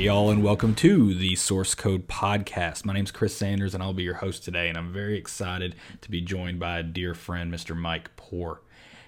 Hey, y'all, and welcome to the Source Code Podcast. My name is Chris Sanders, and I'll be your host today. And I'm very excited to be joined by a dear friend, Mr. Mike Poor.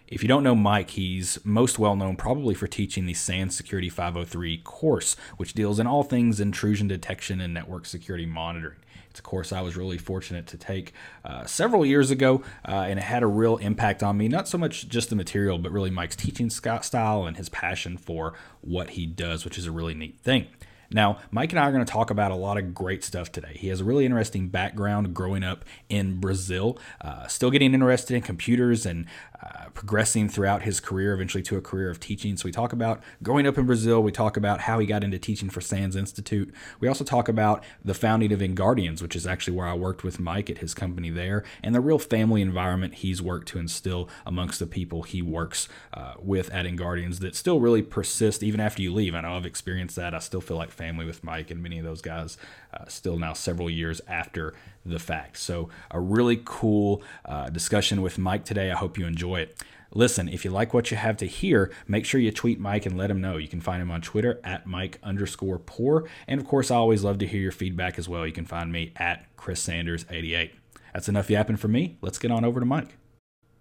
If you don't know Mike, he's most well known probably for teaching the SANS Security 503 course, which deals in all things intrusion detection and network security monitoring. It's a course I was really fortunate to take uh, several years ago, uh, and it had a real impact on me. Not so much just the material, but really Mike's teaching style and his passion for what he does, which is a really neat thing. Now, Mike and I are going to talk about a lot of great stuff today. He has a really interesting background growing up in Brazil, uh, still getting interested in computers and uh, progressing throughout his career, eventually to a career of teaching. So we talk about growing up in Brazil. We talk about how he got into teaching for SANS Institute. We also talk about the founding of InGuardians, which is actually where I worked with Mike at his company there, and the real family environment he's worked to instill amongst the people he works uh, with at InGuardians that still really persist even after you leave. I know I've experienced that. I still feel like family with Mike and many of those guys uh, still now several years after the fact. So, a really cool uh, discussion with Mike today. I hope you enjoy it. Listen, if you like what you have to hear, make sure you tweet Mike and let him know. You can find him on Twitter at Mike underscore poor. And of course, I always love to hear your feedback as well. You can find me at Chris Sanders 88. That's enough yapping for me. Let's get on over to Mike.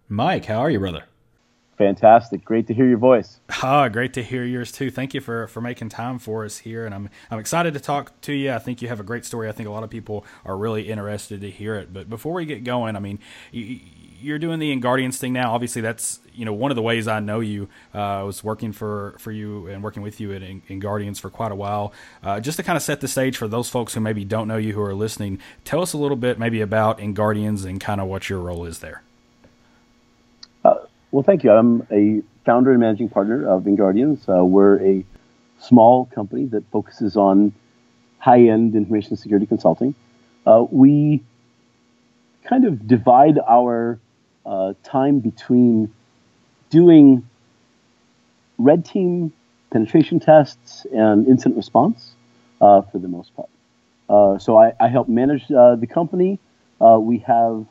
Mike, how are you, brother? Fantastic. Great to hear your voice. Ah, great to hear yours too. Thank you for, for making time for us here. And I'm, I'm excited to talk to you. I think you have a great story. I think a lot of people are really interested to hear it. But before we get going, I mean, you, are doing the InGuardians thing now. Obviously, that's you know one of the ways I know you. Uh, I was working for, for you and working with you at InGuardians for quite a while. Uh, just to kind of set the stage for those folks who maybe don't know you who are listening, tell us a little bit maybe about InGuardians and kind of what your role is there. Well, thank you. I'm a founder and managing partner of InGuardians. Uh, we're a small company that focuses on high-end information security consulting. Uh, we kind of divide our uh, time between doing red team penetration tests and incident response uh, for the most part. Uh, so I, I, help manage uh, the company. we have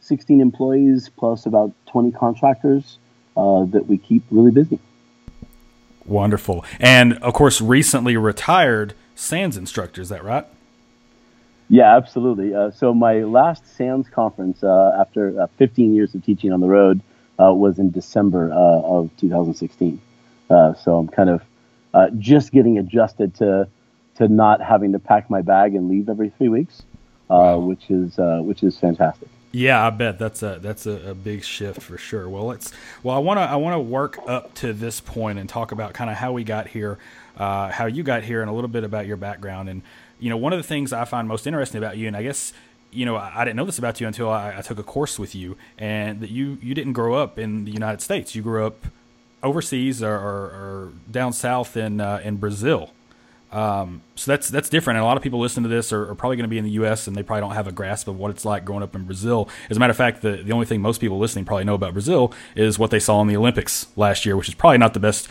16 employees plus about 20 contractors uh, that we keep really busy. Wonderful. And of course, recently retired SANS instructor, is that right? Yeah, absolutely. Uh, so my last SANS conference uh, after uh, 15 years of teaching on the road uh, was in December uh, of 2016. so I'm kind of just getting adjusted to to not having to pack my bag and leave every three weeks, wow. which is which is fantastic. Yeah, I bet that's a that's a, a, big shift for sure. Well, let's well, I want to I want to work up to this point and talk about kind of how we got here, uh, how you got here, and a little bit about your background. And you know, one of the things I find most interesting about you, and I guess you know I, I didn't know this about you until I, I, took a course with you, and that you you didn't grow up in the United States. You grew up overseas or, or, or down south in uh, in Brazil. Um, so that's that's different. And a lot of people listening to this are, are probably going to be in the U.S. and they probably don't have a grasp of what it's like growing up in Brazil. As a matter of fact, the, the only thing most people listening probably know about Brazil is what they saw in the Olympics last year, which is probably not the best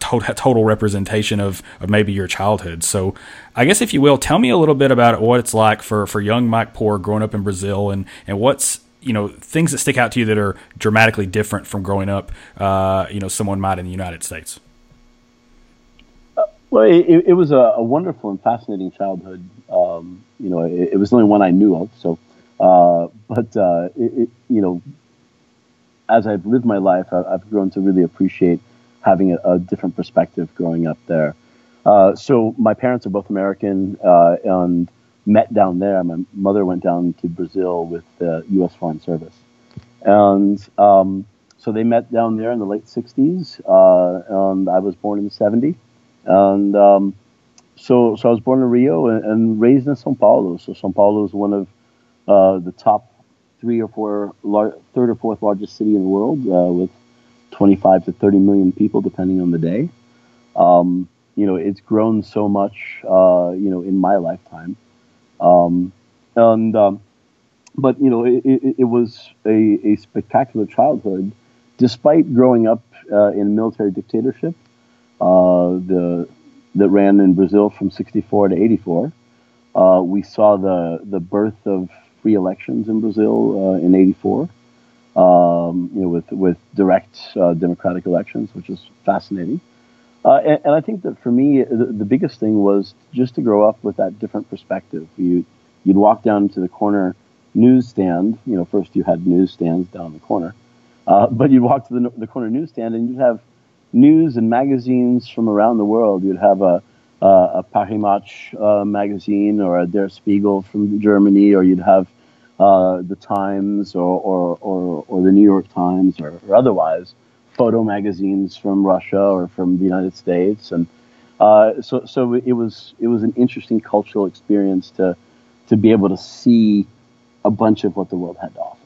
total, total representation of, of maybe your childhood. So I guess if you will, tell me a little bit about what it's like for, for young Mike Poor growing up in Brazil and, and what's you know things that stick out to you that are dramatically different from growing up uh, you know someone might in the United States. Well, it, it was a, a, wonderful and fascinating childhood. Um, you know, it, it, was the only one I knew of. So, uh, but uh, it, you know, as I've lived my life, I've grown to really appreciate having a, a different perspective growing up there. Uh, so my parents are both American uh, and met down there. My mother went down to Brazil with the U.S. Foreign Service, and um, so they met down there in the late '60s. Uh, and I was born in '70. And um, so, so I was born in Rio and, and, raised in São Paulo. So São Paulo is one of uh, the top three or four, lar- third or fourth largest city in the world, uh, with 25 to 30 million people, depending on the day. Um, you know, it's grown so much, uh, you know, in my lifetime. Um, and, um, but, you know, it, it, it was a, a, spectacular childhood, despite growing up uh, in a military dictatorship the that ran in Brazil from 64 to 84. Uh, we saw the the birth of free elections in Brazil uh, in 84. Um, you know, with with direct uh, democratic elections, which is fascinating. Uh, and, and, I think that for me, the, the, biggest thing was just to grow up with that different perspective. You, you'd walk down to the corner newsstand. You know, first you had newsstands down the corner, uh, but you'd walk to the, the corner newsstand and you'd have news and magazines from around the world. You'd have a, a, a Paris Match uh, magazine or a Der Spiegel from Germany, or you'd have uh, the Times or, or, or, or, the New York Times or, or, otherwise, photo magazines from Russia or from the United States. And uh, so, so it was, it was an interesting cultural experience to, to be able to see a bunch of what the world had to offer.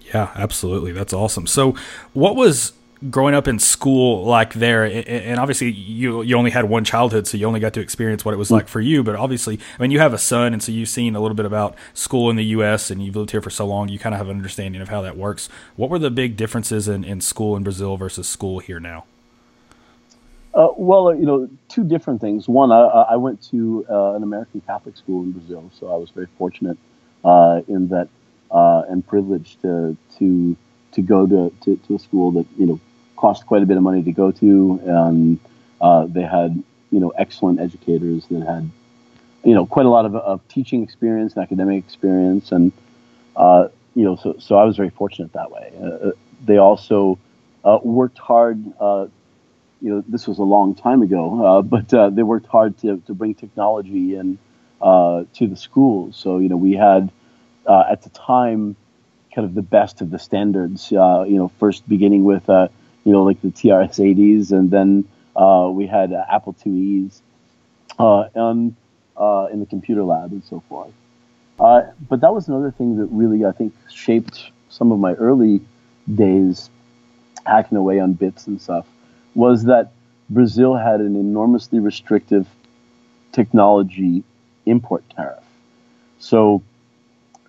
Yeah, absolutely. That's awesome. So, what was growing up in school like there and obviously you you only had one childhood so you only got to experience what it was like for you but obviously I mean you have a son and so you've seen a little bit about school in the US and you've lived here for so long you kind of have an understanding of how that works. What were the big differences in, in school in Brazil versus school here now? Uh, well you know two different things. One I, I went to uh, an American Catholic school in Brazil so I was very fortunate uh, in that uh, and privileged to to to go to, to, to, a school that you know cost quite a bit of money to go to, and uh, they had you know excellent educators that had you know quite a lot of, of teaching experience and academic experience, and uh, you know so so I was very fortunate that way. Uh, uh they also uh, worked hard. Uh, you know, this was a long time ago, but they worked hard to, to bring technology in to the schools. So you know, we had at the time kind of the best of the standards. Uh, you know, first beginning with uh, you know, like the TRS-80s, and then uh, we had uh, Apple IIe's uh, and uh, in the computer lab and so forth. Uh, but that was another thing that really, I think, shaped some of my early days hacking away on bits and stuff, was that Brazil had an enormously restrictive technology import tariff. So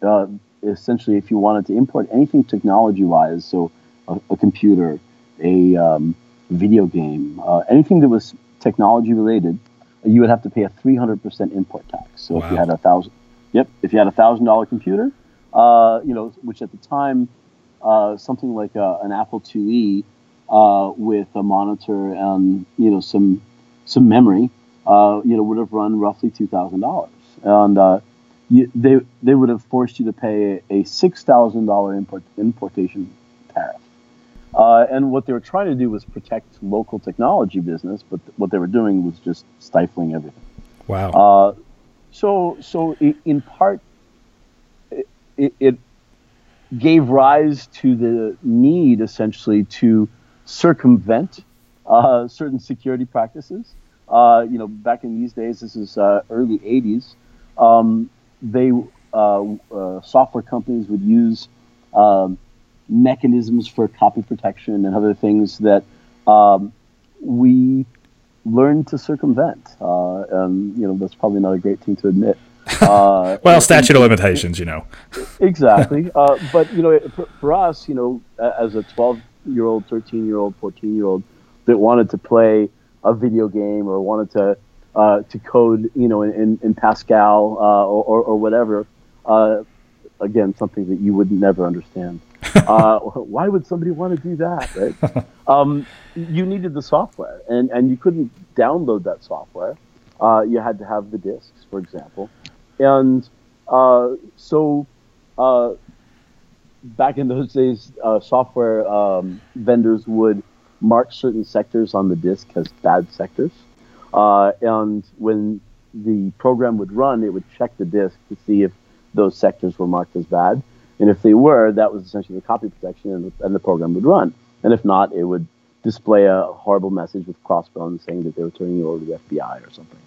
uh, essentially, if you wanted to import anything technology-wise, so a, a computer, a um, video game, uh, anything that was technology related, you would have to pay a 300% import tax. So wow. if you had a thousand, yep, if you had a thousand dollar computer, uh, you know, which at the time, uh, something like a, an Apple IIe uh, with a monitor and you know some some memory, uh, you know, would have run roughly two thousand dollars, and uh, you, they they would have forced you to pay a six thousand dollar import importation tariff. Uh, and what they were trying to do was protect local technology business, but th- what they were doing was just stifling everything. Wow. Uh, so, so in part, it, it, gave rise to the need essentially to circumvent uh, certain security practices. Uh, you know, back in these days, this is uh, early '80s. Um, they uh, software companies would use um, mechanisms for copy protection and other things that um, we learned to circumvent. Uh, and, you know, that's probably not a great thing to admit. Uh, well, statute of limitations, you know. exactly. Uh, but, you know, for, for, us, you know, as a 12 year old, 13 year old, 14 year old that wanted to play a video game or wanted to uh, to code, you know, in, in Pascal uh, or, or, whatever, uh, again, something that you would never understand. uh, why would somebody want to do that, right? um, you needed the software, and, and you couldn't download that software. Uh, you had to have the disks, for example. And uh, so uh, back in those days, uh, software um, vendors would mark certain sectors on the disk as bad sectors. Uh, and when the program would run, it would check the disk to see if those sectors were marked as bad. And if they were, that was essentially the copy protection, and the, and the program would run. And if not, it would display a horrible message with crossbones saying that they were turning you over to the FBI or something.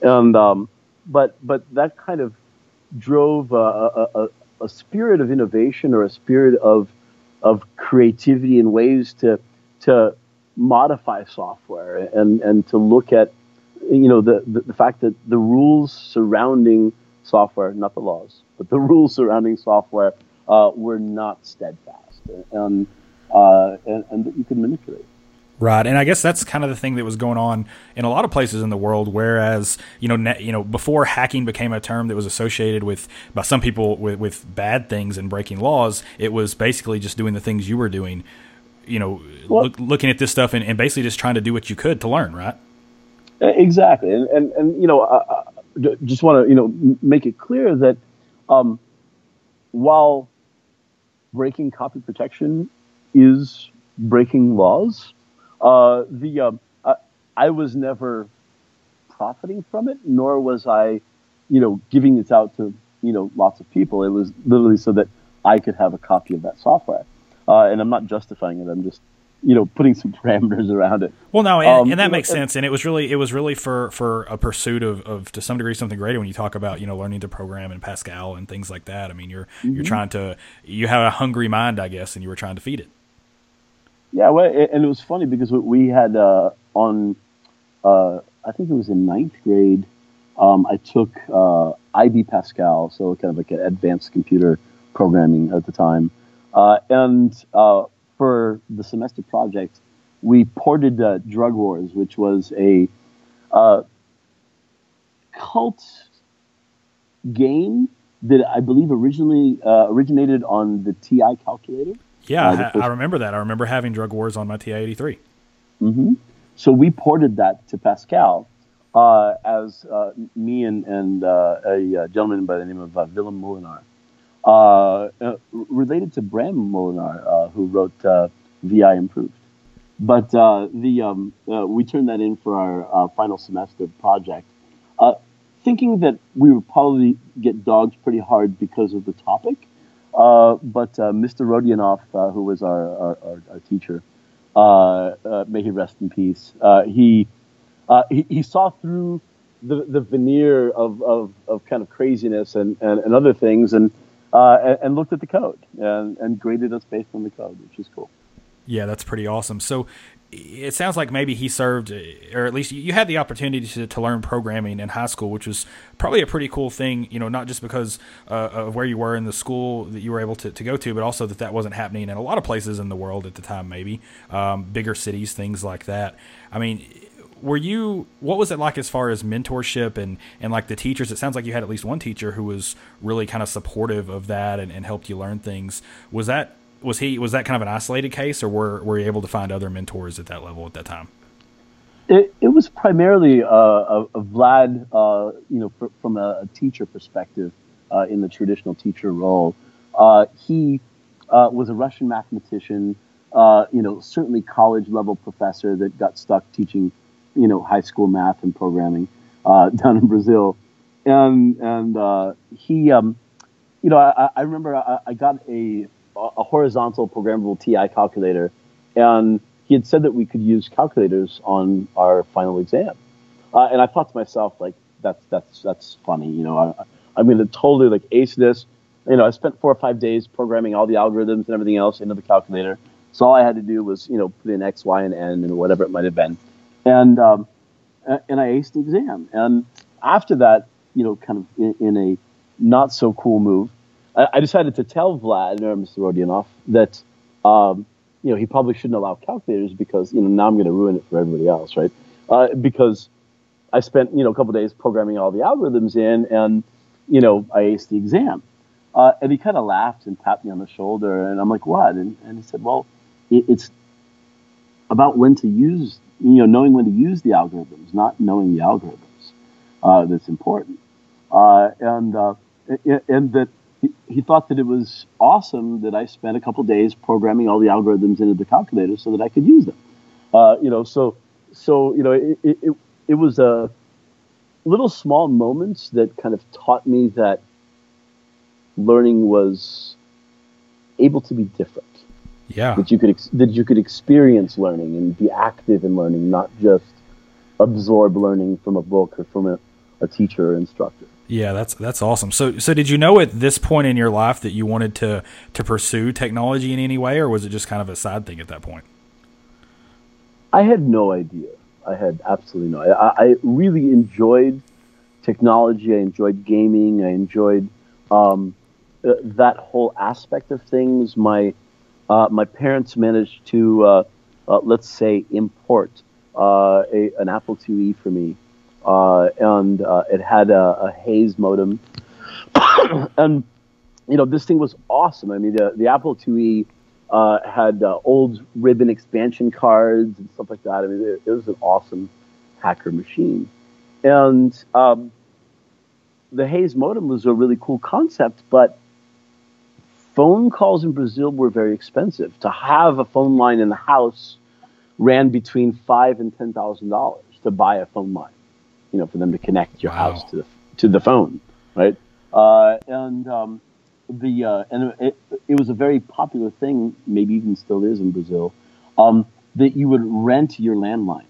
And um, but but that kind of drove a, a, a, spirit of innovation or a spirit of of creativity in ways to to modify software and and to look at you know the, the, the fact that the rules surrounding software, not the laws, but the rules surrounding software uh, were not steadfast and, uh, and, and that you could manipulate. Right, and I guess that's kind of the thing that was going on in a lot of places in the world. Whereas you know, you know, before hacking became a term that was associated with by some people with, with bad things and breaking laws, it was basically just doing the things you were doing you know, well, look, looking at this stuff and, and, basically just trying to do what you could to learn, right? Exactly, and and, and you know, I, I just want to you know make it clear that um, while breaking copy protection is breaking laws, uh, the um, I, I was never profiting from it, nor was I, you know, giving this out to you know lots of people. It was literally so that I could have a copy of that software. Uh, and I'm not justifying it. I'm just you know putting some parameters around it. Well, no, and, um, and that makes sense. And it was really it was really for for a pursuit of, of to some degree something greater when you talk about you know learning to program in Pascal and things like that. I mean, you're mm-hmm. you're trying to you have a hungry mind, I guess, and you were trying to feed it. Yeah, well, and it was funny because we had uh, on uh, I think it was in ninth grade. Um, I took uh, IB Pascal, so kind of like an advanced computer programming at the time. Uh, and uh, for the semester project, we ported uh, Drug Wars, which was a uh, cult game that I believe originally uh, originated on the TI calculator. Yeah, uh, I, I remember that. I remember having Drug Wars on my TI 83. Mm-hmm. So we ported that to Pascal. Uh, as uh, me and, and uh, a gentleman by the name of Willem Molenaar. Uh, uh, related to Bram Moolenaar, uh, who wrote uh, VI Improved. But uh, the um, uh, we turned that in for our final semester project, thinking that we would probably get dogged pretty hard because of the topic. but Mr. Rodionov, who was our, our, our, our teacher, may he rest in peace, he, he, he saw through the, the veneer of, of, of kind of craziness and, and, and other things and uh, and, and, looked at the code and, and graded us based on the code, which is cool. Yeah, that's pretty awesome. So it sounds like maybe he served, or at least you had the opportunity to, to learn programming in high school, which was probably a pretty cool thing, you know, not just because uh, of where you were in the school that you were able to, to go to, but also that that wasn't happening in a lot of places in the world at the time, maybe um, bigger cities, things like that. I mean, were you what was it like as far as mentorship and and like the teachers? It sounds like you had at least one teacher who was really kind of supportive of that and, and helped you learn things. Was that was he was that kind of an isolated case or were, were you able to find other mentors at that level at that time? It, it was primarily uh, a, a Vlad, uh, you know, fr- from a, a, teacher perspective, uh, in the traditional teacher role. Uh, he uh, was a Russian mathematician, uh, you know, certainly college level professor that got stuck teaching you know high school math and programming uh, down in Brazil, and and uh, he, um, you know, I, I remember I, I, got a a horizontal programmable TI calculator, and he had said that we could use calculators on our final exam, uh, and I thought to myself like that's that's that's funny, you know, I, I'm going to totally like ace this. You know, I spent four or five days programming all the algorithms and everything else into the calculator. So all I had to do was, you know, put in X, Y, and N and whatever it might have been and um, and I aced the exam. And after that, you know, kind of in, in a not so cool move, I, I, decided to tell Vlad or Mr. Rodionov that um, you know he probably shouldn't allow calculators because you know now I'm going to ruin it for everybody else, right? Uh, because I spent you know a couple days programming all the algorithms in, and you know I aced the exam. Uh, and he kind of laughed and tapped me on the shoulder, and I'm like, "What?" And, and he said, "Well, it, it's about when to use you know, knowing when to use the algorithms, not knowing the algorithms, uh, that's important. Uh, and uh, and that he, thought that it was awesome that I spent a couple days programming all the algorithms into the calculator so that I could use them. Uh, you know, so so you know, it, it, it was a little small moments that kind of taught me that learning was able to be different yeah. That you could ex- that you could experience learning and be active in learning, not just absorb learning from a book or from a, a teacher or instructor. Yeah, that's that's awesome. So so did you know at this point in your life that you wanted to to pursue technology in any way, or was it just kind of a side thing at that point? I had no idea. I had absolutely no. I, I really enjoyed technology. I enjoyed gaming. I enjoyed um, uh, that whole aspect of things. My uh, my parents managed to, uh, uh, let's say, import uh, a, an Apple IIe for me, uh, and uh, it had a, a Hayes modem, and you know this thing was awesome. I mean, the, the Apple IIe had old ribbon expansion cards and stuff like that. I mean, it, it was an awesome hacker machine. And um, the Hayes modem was a really cool concept, but phone calls in Brazil were very expensive. To have a phone line in the house ran between five and ten thousand dollars to buy a phone line. You know, for them to connect your wow. house to the to the phone, right? Uh, and um, the uh, and it, it was a very popular thing, maybe even still is in Brazil, um, that you would rent your landline.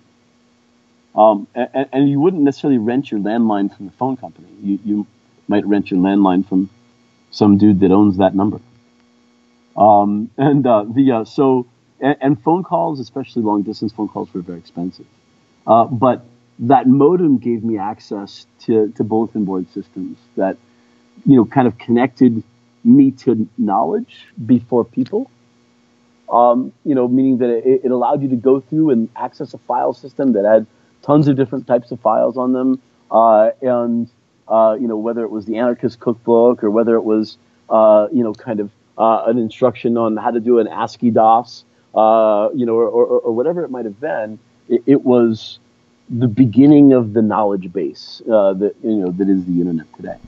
Um, and, and, you wouldn't necessarily rent your landline from the phone company. You, you might rent your landline from some dude that owns that number. Um, and uh, the uh, so and, and, phone calls, especially long distance phone calls, were very expensive. Uh, but that modem gave me access to, to bulletin board systems that you know kind of connected me to knowledge before people. Um, you know, meaning that it, it, allowed you to go through and access a file system that had tons of different types of files on them, uh, and uh, you know whether it was the anarchist cookbook or whether it was uh, you know kind of uh, an instruction on how to do an ASCII DOS, uh, you know, or, or, or, whatever it might have been. It, it, was the beginning of the knowledge base uh, that you know that is the internet today.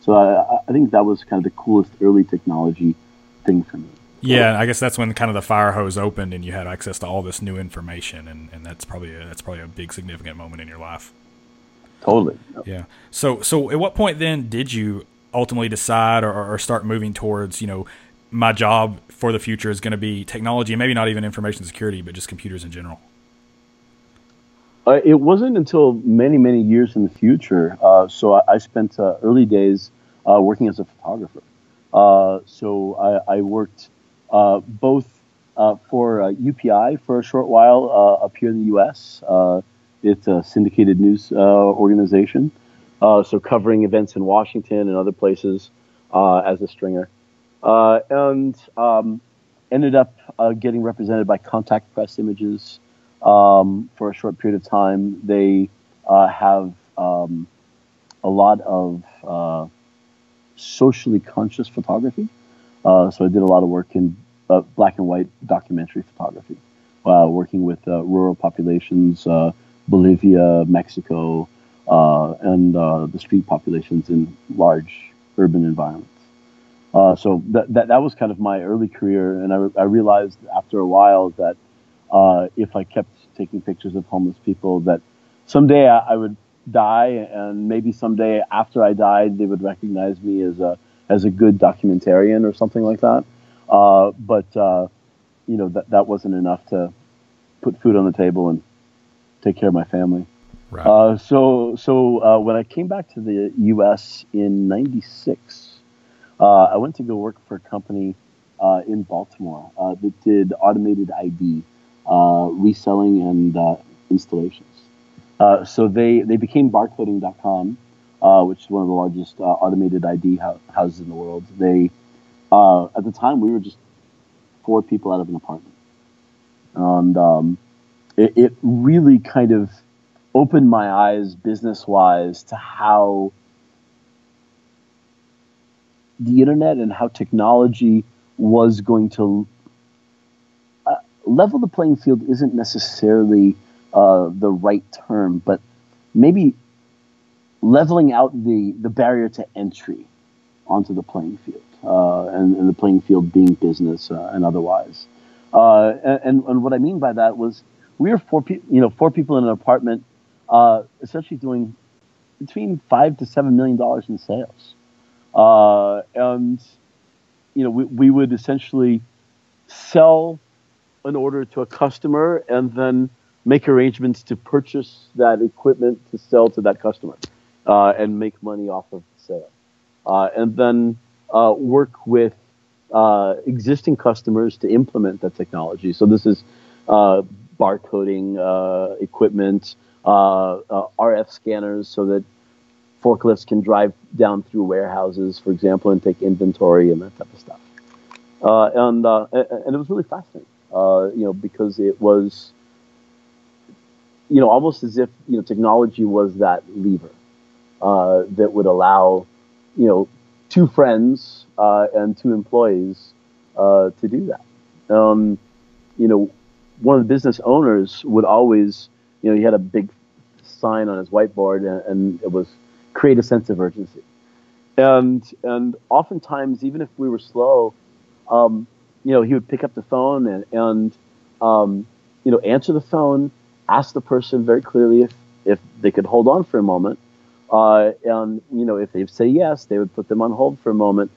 So I, I think that was kind of the coolest early technology thing for me. Yeah, I guess that's when kind of the fire hose opened and you had access to all this new information, and, and that's probably a, that's probably a big significant moment in your life. Totally. Yeah. So so at what point then did you ultimately decide or, or start moving towards you know my job for the future is going to be technology maybe not even information security, but just computers in general? Uh, it wasn't until many many years in the future. Uh, so I, I spent uh, early days uh, working as a photographer. Uh, so I, I worked uh, both for UPI for a short while up here in the U.S. it's a syndicated news organization, so covering events in Washington and other places as a stringer, and um, ended up getting represented by Contact Press Images um, for a short period of time. They have um, a lot of uh, socially conscious photography. Uh, so I did a lot of work in uh, black and white documentary photography, uh, working with uh, rural populations, uh, Bolivia, Mexico, uh, and the street populations in large urban environments. So that, that, that was kind of my early career, and I, I realized after a while that if I kept taking pictures of homeless people, that someday I, I would die, and maybe someday after I died, they would recognize me as a as a good documentarian or something like that. Uh, but uh, you know that that wasn't enough to put food on the table and take care of my family. Right. Uh, so so uh, when I came back to the U.S. in '96, uh, I went to go work for a company uh, in Baltimore that did automated ID reselling and installations. so they they became barcoding.com, which is one of the largest automated ID ho- houses in the world. They uh, at the time we were just four people out of an apartment, and um, it, it, really kind of opened my eyes business wise to how the internet and how technology was going to uh, level the playing field isn't necessarily uh, the right term, but maybe leveling out the, the barrier to entry onto the playing field uh, and, and, the playing field being business uh, and otherwise. Uh, and, and what I mean by that was we were four people, you know, four people in an apartment, uh, essentially doing between five to seven million dollars in sales, uh, and you know, we, we would essentially sell an order to a customer and then make arrangements to purchase that equipment to sell to that customer uh, and make money off of the sale. Uh, and then uh, work with uh, existing customers to implement that technology. So this is uh, barcoding uh, equipment, RF scanners, so that forklifts can drive down through warehouses, for example, and take inventory and that type of stuff. and and it was really fascinating, you know, because it was, you know, almost as if you know technology was that lever that would allow, you know, two friends uh, and two employees uh, to do that. um, you know, one of the business owners would always, you know, he had a big sign on his whiteboard, and, and it was create a sense of urgency. And and oftentimes, even if we were slow, um, you know, he would pick up the phone and and um, you know answer the phone, ask the person very clearly if if they could hold on for a moment, uh, and you know if they say yes, they would put them on hold for a moment,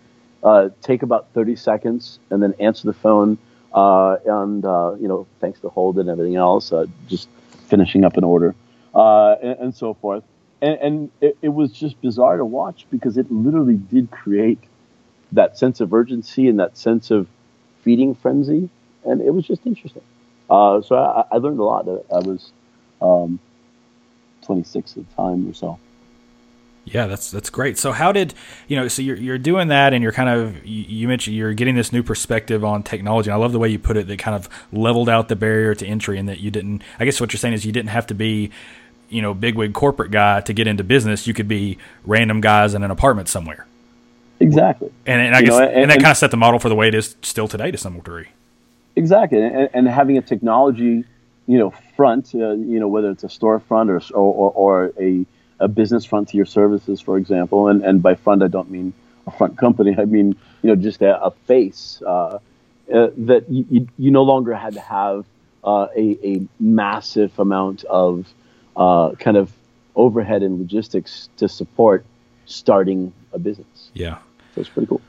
uh, take about 30 seconds, and then answer the phone. Uh, and uh, you know, thanks to hold and everything else, uh, just finishing up an order uh, and, and, so forth. And, and it, it, was just bizarre to watch because it literally did create that sense of urgency and that sense of feeding frenzy, and it was just interesting. Uh, so I, I, learned a lot. I was um, 26 at the time or so. Yeah, that's that's great. So how did you know? So you're you're doing that, and you're kind of you mentioned you're getting this new perspective on technology. And I love the way you put it. That kind of leveled out the barrier to entry, and that you didn't. I guess what you're saying is you didn't have to be, you know, bigwig corporate guy to get into business. You could be random guys in an apartment somewhere. Exactly. And, and I guess know, and, and, that kind of set the model for the way it is still today to some degree. Exactly, and, and having a technology, you know, front, uh, you know, whether it's a storefront or or, or a a business front to your services, for example. And, and by front, I don't mean a front company. I mean, you know, just a, a face uh, uh, that you, you, no longer had to have uh, a, a massive amount of uh, kind of overhead and logistics to support starting a business. Yeah. So it's pretty cool.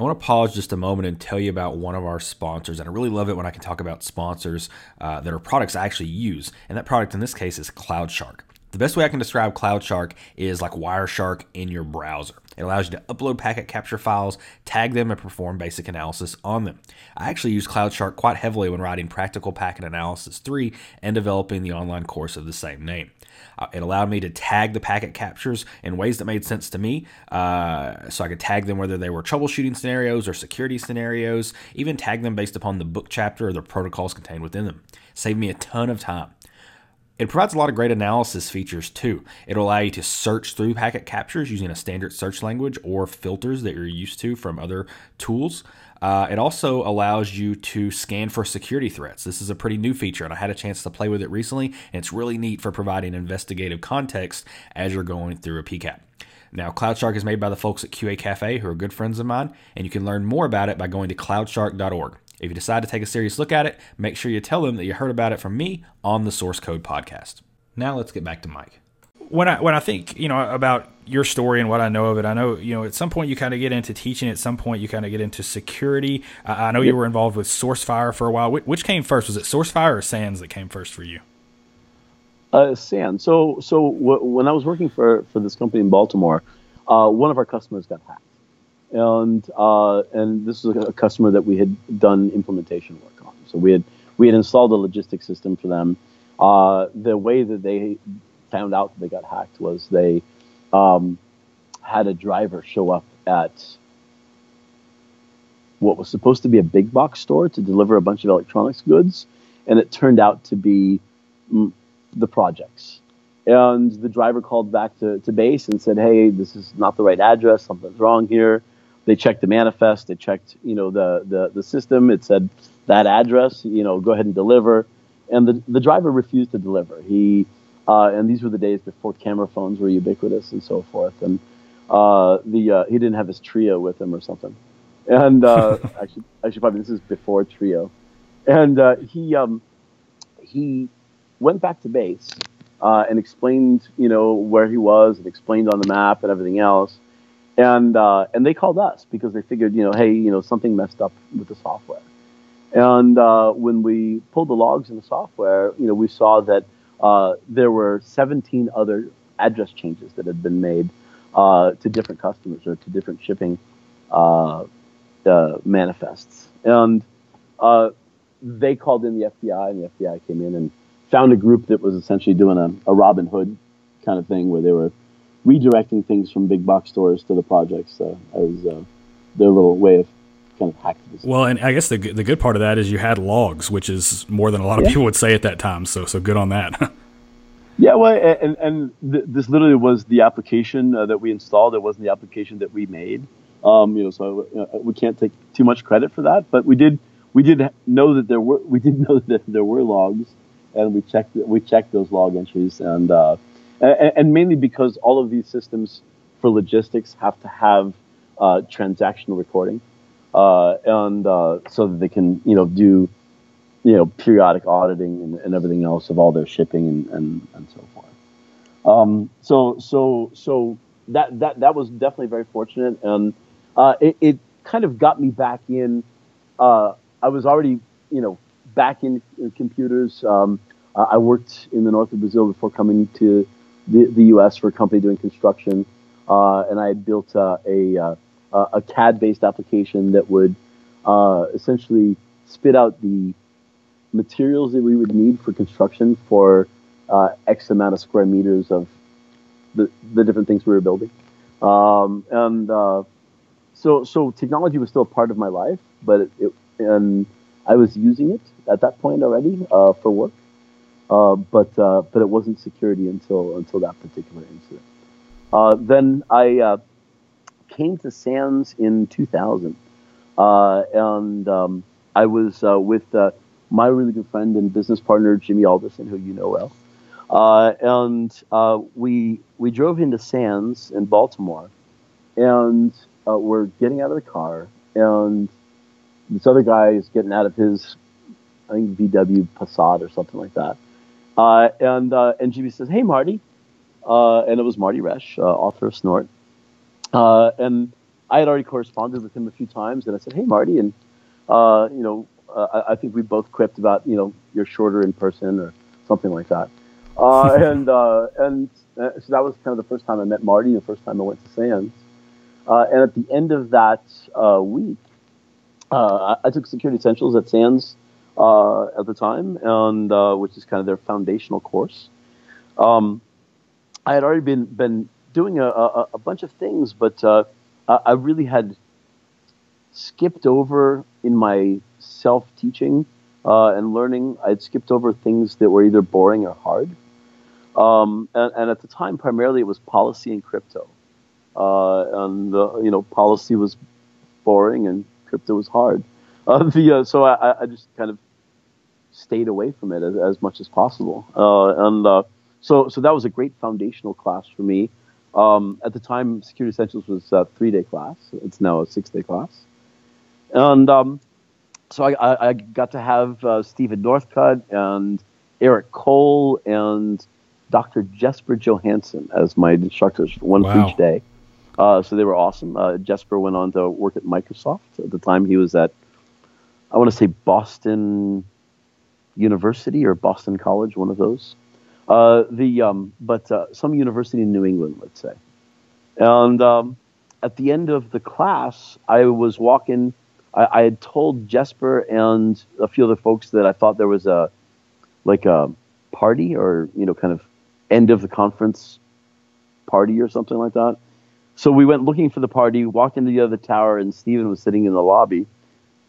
I want to pause just a moment and tell you about one of our sponsors. And I really love it when I can talk about sponsors uh, that are products I actually use. And that product in this case is CloudShark. The best way I can describe CloudShark is like Wireshark in your browser. It allows you to upload packet capture files, tag them, and perform basic analysis on them. I actually use CloudShark quite heavily when writing Practical Packet Analysis 3 and developing the online course of the same name. Uh, it allowed me to tag the packet captures in ways that made sense to me. Uh, so I could tag them whether they were troubleshooting scenarios or security scenarios, even tag them based upon the book chapter or the protocols contained within them. Saved me a ton of time. It provides a lot of great analysis features too. It'll allow you to search through packet captures using a standard search language or filters that you're used to from other tools. Uh, it also allows you to scan for security threats. This is a pretty new feature, and I had a chance to play with it recently, and it's really neat for providing investigative context as you're going through a PCAP. Now, CloudShark is made by the folks at QA Cafe, who are good friends of mine, and you can learn more about it by going to cloudshark.org. If you decide to take a serious look at it, make sure you tell them that you heard about it from me on the Source Code podcast. Now let's get back to Mike. When I when I think you know about your story and what I know of it, I know you know at some point you kind of get into teaching. At some point you kind of get into security. I know you were involved with SourceFire for a while. Which came first? Was it SourceFire or SANS that came first for you? Uh, SANS. So so w- when I was working for for this company in Baltimore, uh, one of our customers got hacked and uh, and this was a customer that we had done implementation work on. So we had we had installed a logistics system for them. Uh, the way that they found out they got hacked was they um, had a driver show up at what was supposed to be a big box store to deliver a bunch of electronics goods, and it turned out to be the projects. And the driver called back to, to base and said, "Hey, this is not the right address. Something's wrong here." They checked the manifest, they checked, you know, the, the, the system. It said that address, you know, go ahead and deliver. And the, the driver refused to deliver. He, uh, and these were the days before camera phones were ubiquitous and so forth. And uh, the uh, he didn't have his Treo with him or something. And uh, actually, actually, probably this is before Treo, And uh, he um, he went back to base uh, and explained, you know, where he was and explained on the map and everything else and uh, and they called us because they figured, you know, hey, you know, something messed up with the software. And uh, when we pulled the logs in the software, you know, we saw that uh, there were 17 other address changes that had been made uh, to different customers or to different shipping uh, uh, manifests. And they called in the FBI, and the FBI came in and found a group that was essentially doing a, a Robin Hood kind of thing where they were redirecting things from big box stores to the projects uh, as uh, their little way of kind of hacking. Well, and I guess the the good part of that is you had logs, which is more than a lot of yeah. people would say at that time. So so good on that. yeah, well, and and th- this literally was the application uh, that we installed. It wasn't the application that we made. Um, you know, so uh, we can't take too much credit for that, but we did we did know that there were we did know that there were logs, and we checked we checked those log entries, and uh, and, and, mainly because all of these systems for logistics have to have uh, transactional recording, uh, and uh, so that they can you know do you know periodic auditing and, and everything else of all their shipping and and, and so forth. Um, so so so that that that was definitely very fortunate, and uh, it, it kind of got me back in. Uh, I was already, you know, back in, in computers. Um, I worked in the north of Brazil before coming to the, the U.S. for a company doing construction, uh, and I had built uh, a uh, a CAD-based application that would uh, essentially spit out the materials that we would need for construction for X amount of square meters of the, the different things we were building. Um, and so, so technology was still a part of my life, but it, it, and I was using it at that point already uh, for work. Uh, but uh, but it wasn't security until until that particular incident. Uh, then I uh, came to SANS in 2000, uh, and um, I was uh, with my really good friend and business partner Jimmy Alderson, who you know well, and we we drove into SANS in Baltimore, and we're getting out of the car, and this other guy is getting out of his, I think VW Passat or something like that. Uh, and uh, and Jimmy says, "Hey, Marty," uh, and it was Marty Roesch, uh, author of Snort. Uh, and I had already corresponded with him a few times, and I said, "Hey, Marty," and uh, you know, I, I, think we both quipped about you know you're shorter in person or something like that. and and so that was kind of the first time I met Marty, the first time I went to SANS. and at the end of that week, uh, I, took Security Essentials at SANS uh, at the time, and uh, which is kind of their foundational course. Um, I had already been been doing a, a, a bunch of things, but uh, I really had skipped over in my self teaching uh, and learning. I had skipped over things that were either boring or hard. Um, and, and, at the time, primarily it was policy and crypto. Uh, and you know, policy was boring and crypto was hard. Uh, the uh, so I, I just kind of stayed away from it as, as much as possible, uh, and uh, so so that was a great foundational class for me. Um, at the time, Security Essentials was a three day class. It's now a six day class, and um, so I, I, I, got to have uh, Stephen Northcutt and Eric Cole and Dr. Jesper Johansson as my instructors, one wow. for each day. Uh, so they were awesome. Uh, Jesper went on to work at Microsoft. At the time, he was at, I want to say Boston University or Boston College, one of those. Uh, the um, but uh, some university in New England, let's say. And um, at the end of the class, I was walking. I, I had told Jesper and a few other folks that I thought there was a like a party or you know kind of end of the conference party or something like that so we went looking for the party, walked into the other tower, and Stephen was sitting in the lobby.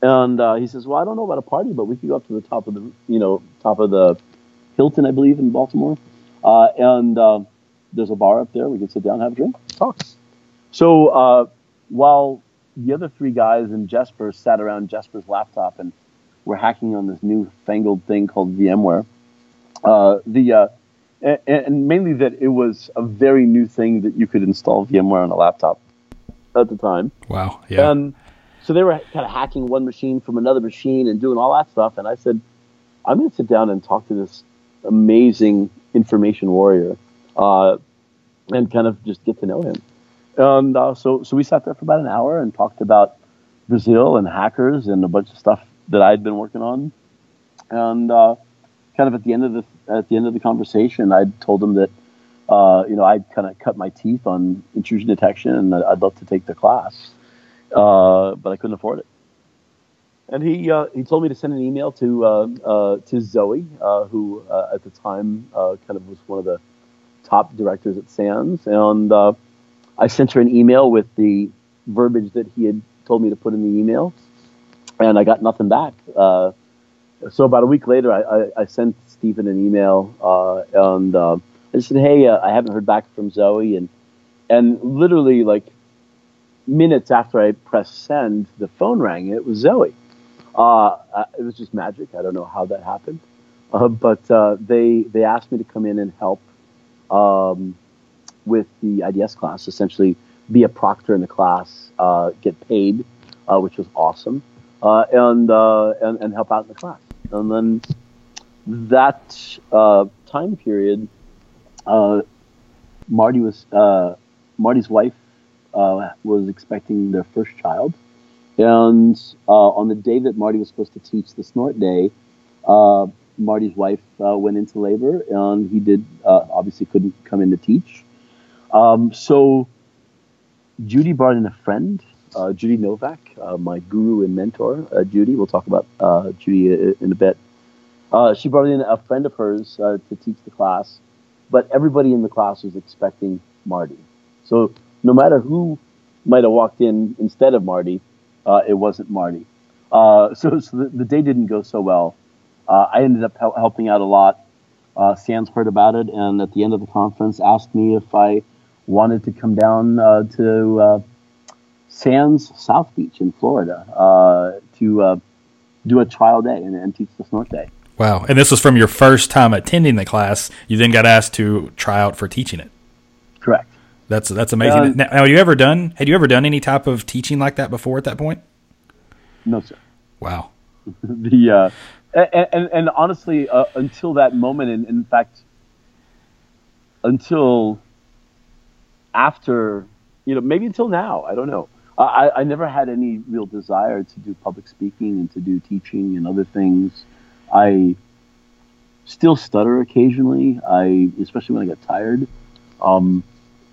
And uh, he says, "Well, I don't know about a party, but we could go up to the top of the, you know, top of the Hilton, I believe, in Baltimore, uh, and uh, there's a bar up there. We could sit down, have a drink, talk." So uh, while the other three guys and Jesper sat around Jesper's laptop and were hacking on this new fangled thing called VMware, uh, the uh, and mainly that it was a very new thing that you could install VMware on a laptop at the time. Wow. Yeah. And so they were kind of hacking one machine from another machine and doing all that stuff. And I said, I'm going to sit down and talk to this amazing information warrior uh, and kind of just get to know him. And uh, so, so we sat there for about an hour and talked about Brazil and hackers and a bunch of stuff that I'd been working on. And uh, kind of at the end of the at the end of the conversation, I told him that uh, you know I'd kind of cut my teeth on intrusion detection, and I'd love to take the class, uh, but I couldn't afford it. And he uh, he told me to send an email to uh, uh, to Zoe, uh, who at the time kind of was one of the top directors at SANS, and I sent her an email with the verbiage that he had told me to put in the email, and I got nothing back. So about a week later, I, I, I sent Stephen an email uh, and uh, I said, "Hey, uh, I haven't heard back from Zoe," and and literally like minutes after I pressed send, the phone rang. It was Zoe, Uh, it was just magic. I don't know how that happened, uh, but uh, they they asked me to come in and help um, with the IDS class. Essentially, be a proctor in the class, uh, get paid, uh, which was awesome, uh, and, and and help out in the class. And then that time period, Marty was Marty's wife was expecting their first child and uh, on the day that Marty was supposed to teach the snort day, uh, Marty's wife uh, went into labor, and he did uh, obviously couldn't come in to teach. Um, so Judy brought in a friend, uh, Judy Novak, uh, my guru and mentor. Judy, we'll talk about Judy in a bit. she brought in a friend of hers to teach the class, but everybody in the class was expecting Marty. So no matter who might have walked in instead of Marty, uh, it wasn't Marty. Uh, so, so the, the, day didn't go so well. Uh, I ended up hel- helping out a lot. Uh, SANS heard about it, and at the end of the conference, asked me if I wanted to come down uh, to uh, SANS South Beach in Florida to do a trial day and, and teach the snort day. Wow! And this was from your first time attending the class. You then got asked to try out for teaching it. Correct. That's that's amazing. Uh, now, have you ever done? Had you ever done any type of teaching like that before? At that point? No, sir. Wow. the uh, and, and, and honestly, uh, until that moment, and in fact, until after, you know, maybe until now, I don't know. I, I never had any real desire to do public speaking and to do teaching and other things. I still stutter occasionally. I, especially when I get tired. Um,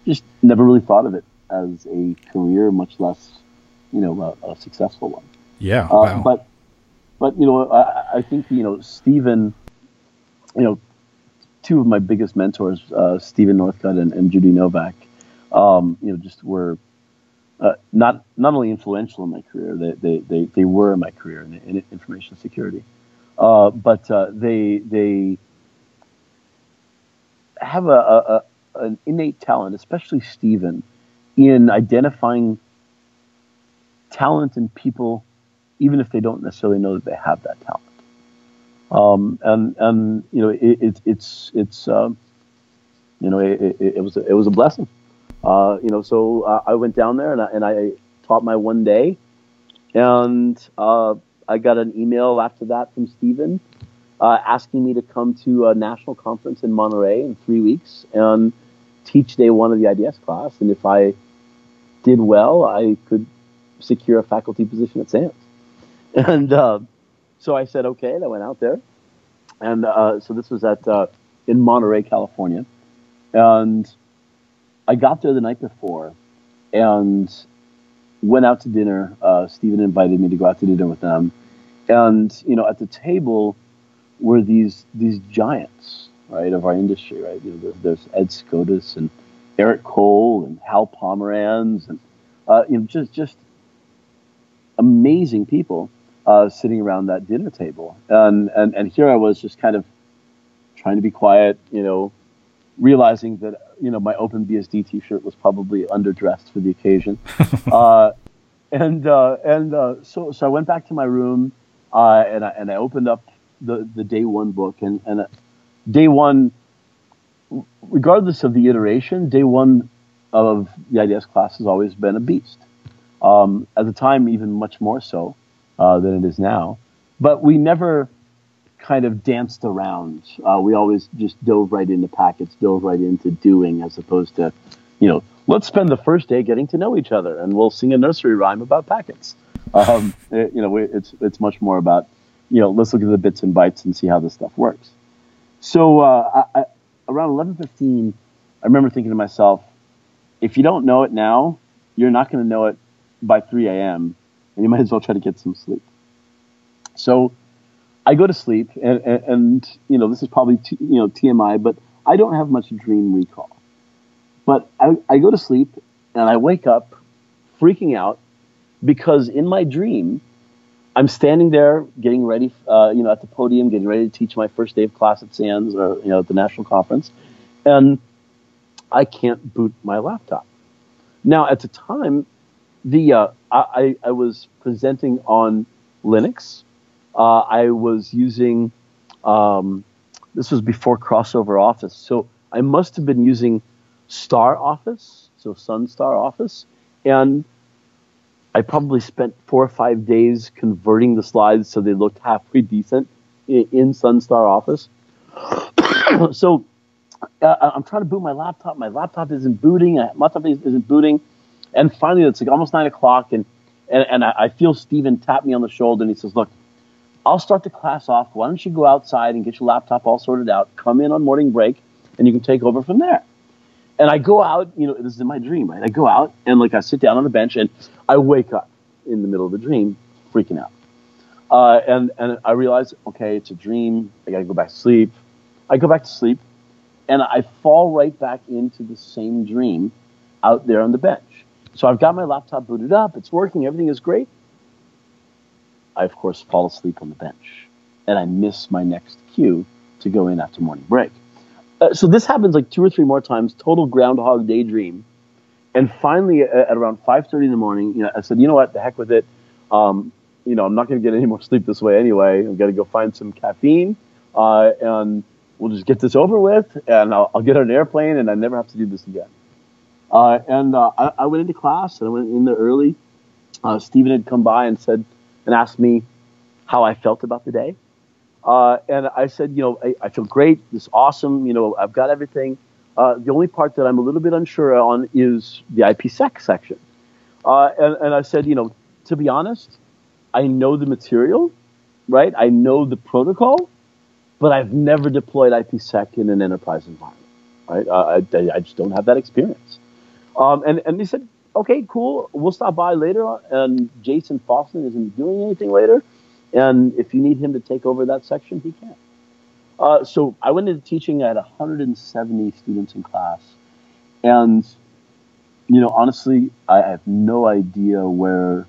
just never really thought of it as a career, much less, you know, a, a successful one. Yeah. Uh, wow. But, but you know, I, I, think you know Stephen, you know, two of my biggest mentors, uh, Stephen Northcutt and, and Judy Novak, um, you know, just were uh, not not only influential in my career, they they, they, they were in my career in, in information security, uh, but uh, they they have a, a, an innate talent, especially Stephen, in identifying talent in people, even if they don't necessarily know that they have that talent. Um, and and you know it, it it's it's um, you know it, it, was a, it was a blessing. Uh, you know, so uh, I went down there and I, and I taught my one day, and uh, I got an email after that from Stephen uh, asking me to come to a national conference in Monterey in three weeks and teach day one of the IDS class. And if I did well, I could secure a faculty position at SANS. And uh, so I said, okay, and I went out there. And uh, so this was at uh, in Monterey, California. And I got there the night before and went out to dinner. Uh, Stephen invited me to go out to dinner with them. And, you know, at the table were these these giants right, of our industry, right? You know, there's Ed Skoudis and Eric Cole and Hal Pomeranz and uh, you know just just amazing people uh, sitting around that dinner table, and, and and here I was just kind of trying to be quiet, you know, realizing that you know my OpenBSD T-shirt was probably underdressed for the occasion, uh, and uh, and uh, so so I went back to my room uh, and I and I opened up the the day one book and and day one, regardless of the iteration, day one of the IDS class has always been a beast. Um, at the time, even much more so uh, than it is now. But we never kind of danced around. Uh, we always just dove right into packets, dove right into doing, as opposed to, you know, let's spend the first day getting to know each other, and we'll sing a nursery rhyme about packets. Um, it, you know, it's it's much more about, you know, let's look at the bits and bytes and see how this stuff works. So uh, I, I, around 11:15, I remember thinking to myself, if you don't know it now, you're not going to know it by 3 a.m. and you might as well try to get some sleep. So I go to sleep, and, and, and you know this is probably t- you know TMI, but I don't have much dream recall. But I, I go to sleep and I wake up freaking out because in my dream I'm standing there getting ready, uh, you know, at the podium, getting ready to teach my first day of class at SANS or, you know, at the national conference. And I can't boot my laptop. Now, at the time, the, uh, I, I was presenting on Linux uh, I was using. Um, this was before crossover Office, so I must have been using Star Office, so Sun Star Office, and I probably spent four or five days converting the slides so they looked halfway decent in, in Sunstar Office. so uh, I'm trying to boot my laptop. My laptop isn't booting. My laptop isn't booting. And finally, it's like almost nine o'clock, and and, and I, I feel Stephen tap me on the shoulder, and he says, "Look, I'll start the class off. Why don't you go outside and get your laptop all sorted out? Come in on morning break, and you can take over from there." And I go out, you know, this is in my dream, right? I go out and like I sit down on the bench and I wake up in the middle of the dream, freaking out. Uh, and and I realize, okay, it's a dream. I got to go back to sleep. I go back to sleep, and I fall right back into the same dream out there on the bench. So I've got my laptop booted up. It's working. Everything is great. I of course fall asleep on the bench, and I miss my next cue to go in after morning break. Uh, so this happens like two or three more times. Total Groundhog Day dream. And finally, at, at around 5:30 in the morning, you know, I said, you know what, the heck with it. Um, you know, I'm not going to get any more sleep this way anyway. I've got to go find some caffeine, uh, and we'll just get this over with, and I'll, I'll, get on an airplane, and I never have to do this again. Uh, and uh, I, I, went into class, and I went in there early. Uh, Stephen had come by and said, and asked me how I felt about the day. Uh, and I said, you know, I, I, feel great. This is awesome. You know, I've got everything. Uh, the only part that I'm a little bit unsure on is the IPsec section. Uh, and, and I said, you know, to be honest, I know the material, right? I know the protocol, but I've never deployed IPsec in an enterprise environment, right? Uh, I, I, just don't have that experience. Um, and, and they said, okay, cool. We'll stop by later. And Jason Fossen isn't doing anything later. And if you need him to take over that section, he can. Uh, so I went into teaching at 170 students in class. And, you know, honestly, I have no idea where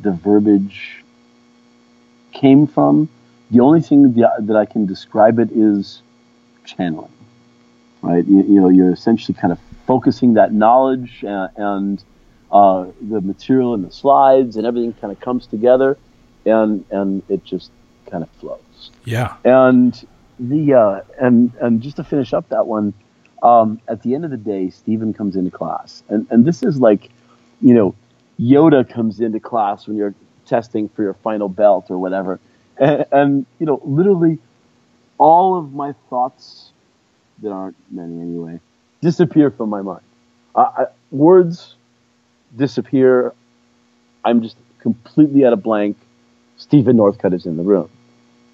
the verbiage came from. The only thing that I can describe it is channeling, right? You, you know, you're essentially kind of focusing that knowledge and, and uh, the material and the slides and everything kind of comes together and and it just kind of flows. Yeah. And the uh, and and just to finish up that one, um, at the end of the day, Stephen comes into class, and and this is like, you know, Yoda comes into class when you're testing for your final belt or whatever, and, and you know, literally, all of my thoughts that aren't many anyway disappear from my mind. Uh, I, words disappear. I'm just completely at a blank. Stephen Northcutt is in the room.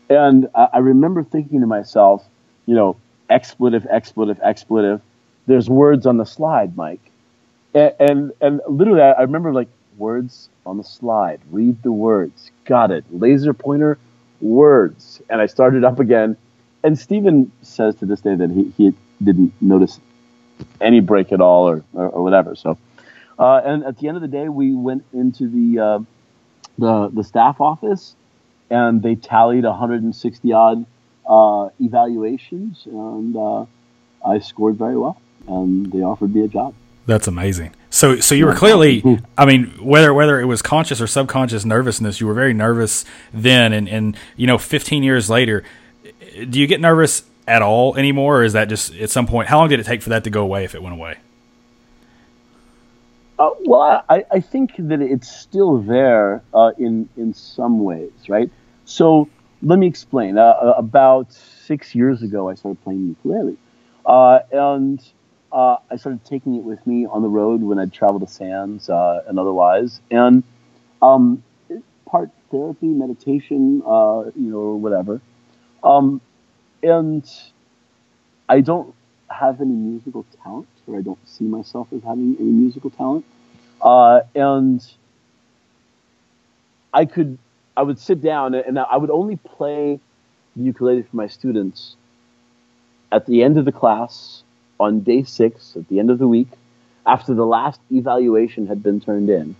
And I, I remember thinking to myself, you know, expletive, expletive, expletive. There's words on the slide, Mike. And, and, and literally, I, I remember like words on the slide. Read the words. Got it. Laser pointer, words. And I started up again. And Stephen says to this day that he, he didn't notice any break at all or, or, or whatever. So, uh, and at the end of the day, we went into the, uh, the, the staff office and they tallied 160 odd uh, evaluations, and uh, I scored very well, and they offered me a job. That's amazing. So, so you were clearly, mm-hmm. I mean, whether whether it was conscious or subconscious nervousness, you were very nervous then, and and you know, 15 years later, do you get nervous at all anymore, or is that just at some point? How long did it take for that to go away if it went away? Uh, well, I, I think that it's still there uh, in in some ways, right? So let me explain. Uh, uh, about six years ago, I started playing ukulele, uh, and I started taking it with me on the road when I'd travel to SANS and otherwise. And um, part therapy, meditation, you know, or whatever. Um, and I don't have any musical talent, or I don't see myself as having any musical talent. and I could I would sit down and I would only play the ukulele for my students at the end of the class on day six, at the end of the week, after the last evaluation had been turned in.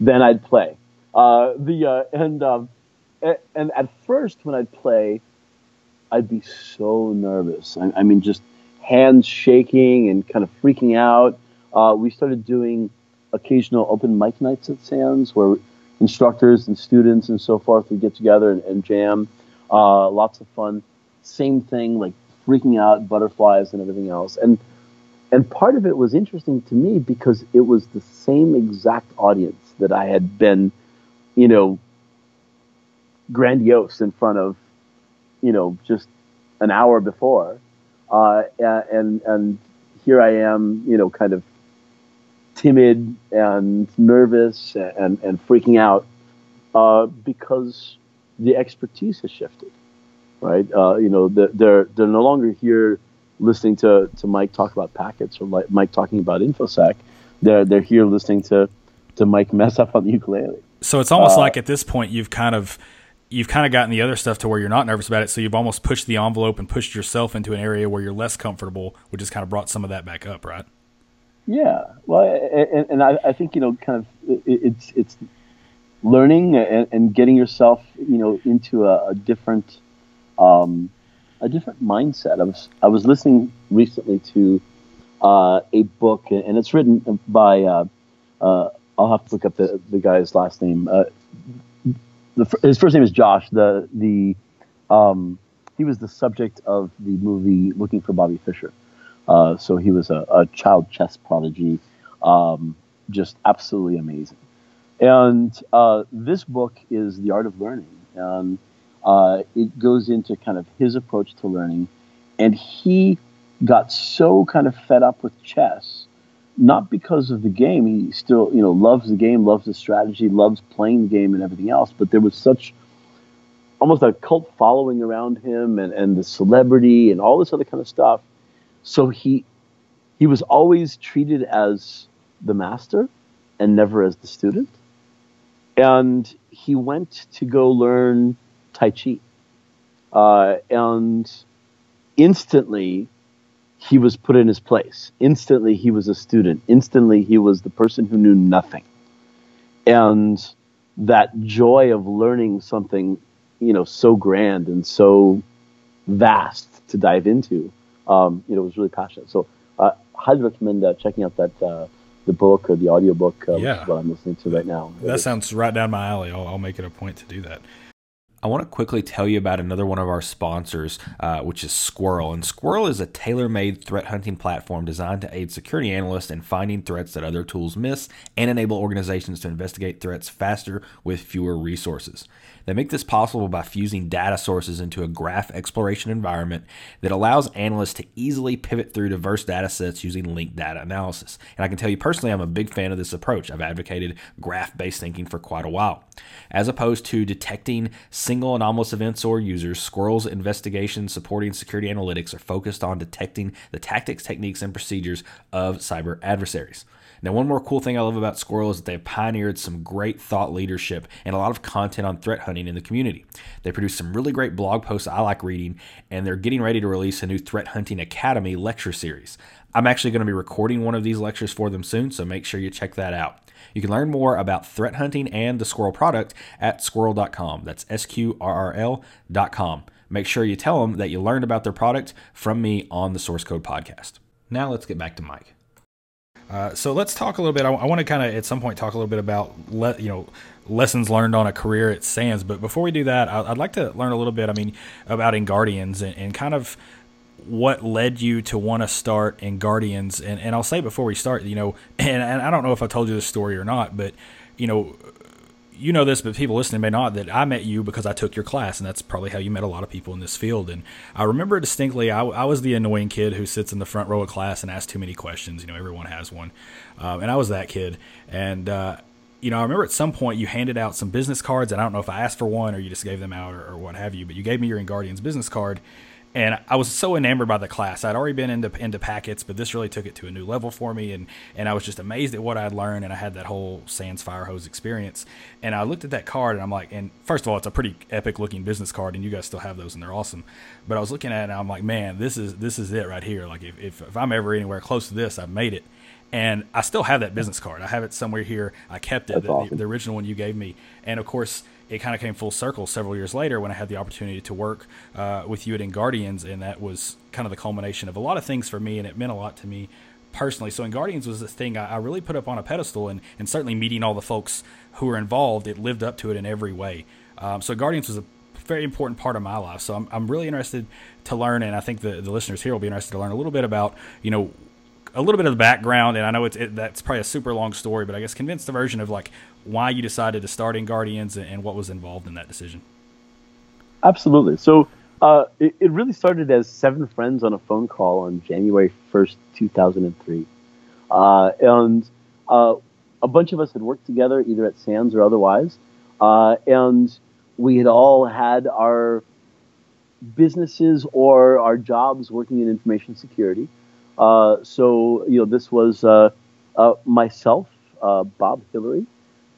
Then I'd play. Uh, the uh, and um, and at first when I'd play, I'd be so nervous. I, I mean, just hands shaking and kind of freaking out. Uh, we started doing occasional open mic nights at SANS where instructors and students and so forth would get together and, and jam. Uh, lots of fun. Same thing, like freaking out, butterflies and everything else. And and part of it was interesting to me because it was the same exact audience that I had been, you know, grandiose in front of, you know, just an hour before, uh, and and here I am, you know, kind of timid and nervous and and freaking out uh, because the expertise has shifted, right? Uh, you know, they're they're no longer here listening to, to Mike talk about packets or like Mike talking about infosec. They're they're here listening to to Mike mess up on the ukulele. So it's almost uh, like at this point you've kind of you've kind of gotten the other stuff to where you're not nervous about it. So you've almost pushed the envelope and pushed yourself into an area where you're less comfortable, which has kind of brought some of that back up, right? Yeah. Well, and, and I, I, think you know, kind of, it's it's learning and, and getting yourself, you know, into a, a different um, a different mindset. I was I was listening recently to uh, a book, and it's written by uh, uh, I'll have to look up the, the guy's last name. The, his first name is Josh. The the um, he was the subject of the movie Looking for Bobby Fischer. Uh, so he was a, a child chess prodigy, um, just absolutely amazing. And uh, this book is The Art of Learning, and uh, it goes into kind of his approach to learning. And he got so kind of fed up with chess, not because of the game. He still, you know, loves the game, loves the strategy, loves playing the game and everything else. But there was such almost a cult following around him and, and the celebrity and all this other kind of stuff. So he he was always treated as the master and never as the student. And he went to go learn Tai Chi. Uh, and instantly, he was put in his place. Instantly, he was a student. Instantly, he was the person who knew nothing. And that joy of learning something, you know, so grand and so vast to dive into, um, you know, was really passionate. So, uh, highly recommend uh, checking out that uh, the book or the audiobook, uh, yeah. what I'm listening to right now. That sounds right down my alley. I'll, I'll make it a point to do that. I want to quickly tell you about another one of our sponsors, uh, which is Sqrrl. And Sqrrl is a tailor made threat hunting platform designed to aid security analysts in finding threats that other tools miss and enable organizations to investigate threats faster with fewer resources. They make this possible by fusing data sources into a graph exploration environment that allows analysts to easily pivot through diverse data sets using linked data analysis. And I can tell you personally, I'm a big fan of this approach. I've advocated graph based thinking for quite a while. As opposed to detecting single anomalous events or users, Sqrrl's investigation supporting security analytics are focused on detecting the tactics, techniques, and procedures of cyber adversaries. Now, one more cool thing I love about Sqrrl is that they've pioneered some great thought leadership and a lot of content on threat hunting in the community. They produce some really great blog posts I like reading, and they're getting ready to release a new Threat Hunting Academy lecture series. I'm actually going to be recording one of these lectures for them soon, so make sure you check that out. You can learn more about threat hunting and the Sqrrl product at sqrrl.com. That's S Q R R L.com. Make sure you tell them that you learned about their product from me on the Source Code podcast. Now let's get back to Mike. Uh, so let's talk a little bit. I, I want to kind of at some point talk a little bit about le- you know lessons learned on a career at SANS. But before we do that, I, would like to learn a little bit. I mean, about InGuardians and, and kind of what led you to want to start InGuardians. And, and I'll say before we start, you know, and, and I don't know if I told you this story or not, but you know, you know this, but people listening may not, that I met you because I took your class, and that's probably how you met a lot of people in this field. And I remember distinctly, I, I was the annoying kid who sits in the front row of class and asks too many questions. You know, everyone has one, um, and I was that kid. And uh, you know, I remember at some point you handed out some business cards, and I don't know if I asked for one or you just gave them out or, or what have you, but you gave me your InGuardians business card, and I was so enamored by the class. I'd already been into into packets, but this really took it to a new level for me, and and I was just amazed at what I'd learned, and I had that whole SANS fire hose experience. And I looked at that card, and I'm like, and first of all, it's a pretty epic looking business card, and you guys still have those, and they're awesome. But I was looking at it, and I'm like, man, this is this is it right here. Like if if, if I'm ever anywhere close to this, I've made it. And I still have that business card. I have it somewhere here. I kept it, the, awesome. the, the original one you gave me, and of course it kind of came full circle several years later when I had the opportunity to work uh, with you at InGuardians, and that was kind of the culmination of a lot of things for me, and it meant a lot to me personally. So InGuardians was this thing I, I really put up on a pedestal, and, and certainly meeting all the folks who were involved, it lived up to it in every way. Um, so Guardians was a very important part of my life. So I'm, I'm really interested to learn, and I think the, the listeners here will be interested to learn a little bit about, you know, a little bit of the background. And I know it's it, that's probably a super long story, but I guess convince the version of like why you decided to start InGuardians and, and what was involved in that decision. Absolutely. So uh, it, it, really started as seven friends on a phone call on January 1st, 2003. Uh, and uh, a bunch of us had worked together either at SANS or otherwise. Uh, and we had all had our businesses or our jobs working in information security. Uh, so, you know, this was uh, myself, Bob Hillery,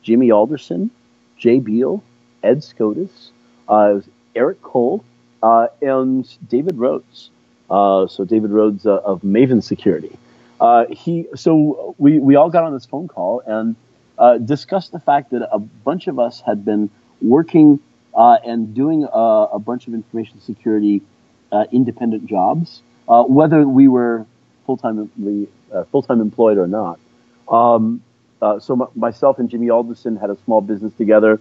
Jimmy Alderson, Jay Beale, Ed Skoudis, Eric Cole, uh, and David Rhodes. Uh, so David Rhodes uh, of Maven Security. Uh, he so we we all got on this phone call and uh, discussed the fact that a bunch of us had been working uh, and doing a, a, bunch of information security independent jobs, whether we were full time full time employed or not. Um, so m- myself and Jimmy Alderson had a small business together.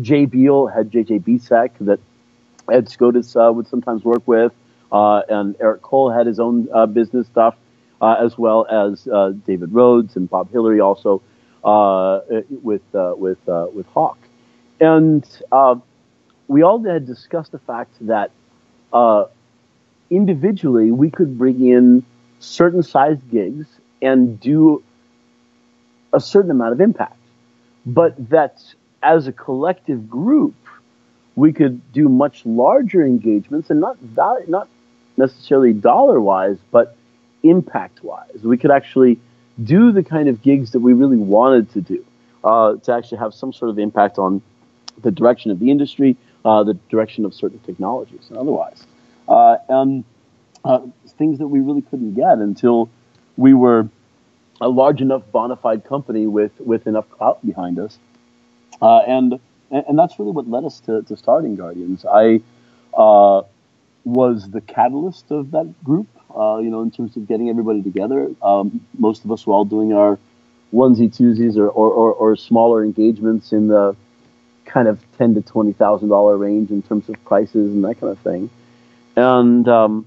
Jay Beale had JJ BSEC that Ed Skoudis uh, would sometimes work with, uh, and Eric Cole had his own uh, business stuff, uh, as well as uh, David Rhodes and Bob Hillery also uh, with with with Hawk, and we all had discussed the fact that individually we could bring in certain sized gigs and do a certain amount of impact, but that as a collective group we could do much larger engagements and not not necessarily dollar wise, but impact wise. We could actually do the kind of gigs that we really wanted to do uh, to actually have some sort of impact on the direction of the industry, uh, the direction of certain technologies, and otherwise. Uh, and uh, things that we really couldn't get until we were a large enough bona fide company with, with enough clout behind us. Uh, and and, that's really what led us to, to starting Guardians. I uh, was the catalyst of that group, uh, you know, in terms of getting everybody together. Um, most of us were all doing our onesie twosies or, or, or, or smaller engagements in the kind of ten to twenty thousand dollar range in terms of prices and that kind of thing. And um,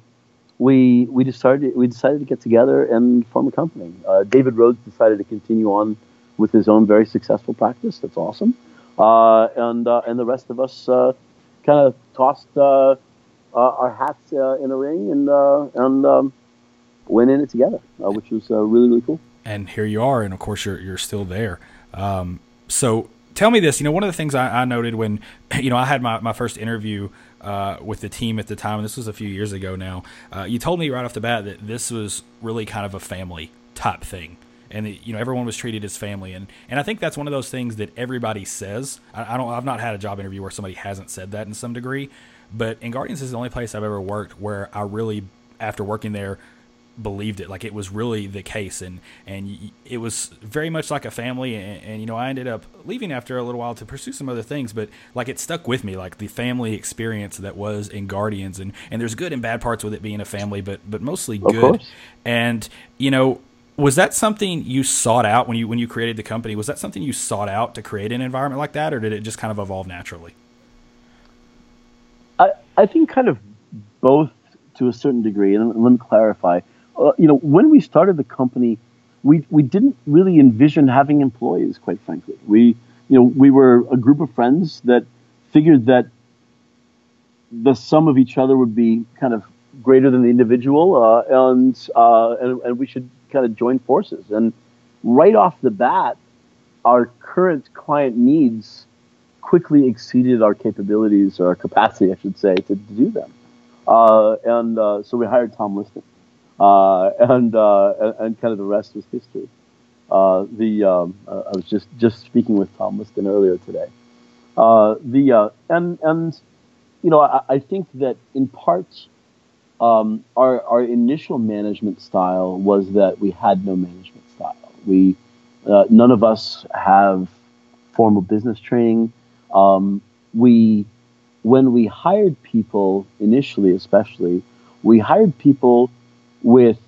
we we decided we decided to get together and form a company. Uh, David Rhodes decided to continue on with his own very successful practice. That's awesome. Uh, and uh, and the rest of us uh, kind of tossed our hats in a ring and and um, went in it together, which was really really cool. And here you are, and of course you're you're still there. Um, so tell me this. You know, one of the things I, I noted when you know I had my, my first interview uh, with the team at the time, and this was a few years ago now. Uh, you told me right off the bat that this was really kind of a family type thing. And you know everyone was treated as family. And and I think that's one of those things that everybody says. I, I, don't I've not had a job interview where somebody hasn't said that in some degree. But InGuardians is the only place I've ever worked where I really after working there believed it like it was really the case and and it was very much like a family and, and, you know I ended up leaving after a little while to pursue some other things but like it stuck with me like the family experience that was InGuardians and and there's good and bad parts with it being a family but but mostly good and you know was that something you sought out when you when you created the company? Was that something you sought out to create an environment like that, or did it just kind of evolve naturally? I I think kind of both to a certain degree, and let me clarify. Uh, you know, when we started the company, we we didn't really envision having employees. Quite frankly, we you know we were a group of friends that figured that the sum of each other would be kind of greater than the individual, uh, and, uh, and and we should kind of join forces. And right off the bat, our current client needs quickly exceeded our capabilities or our capacity, I should say, to, do them. Uh, and uh, so we hired Tom Liston, uh, and, uh, and kind of the rest was history. Uh, the um, uh, I was just just speaking with Tom Liston earlier today. the and and you know I, I think that in part um, our, our initial management style was that we had no management style. We, uh, none of us have formal business training. Um, we, when we hired people initially, especially, we hired people with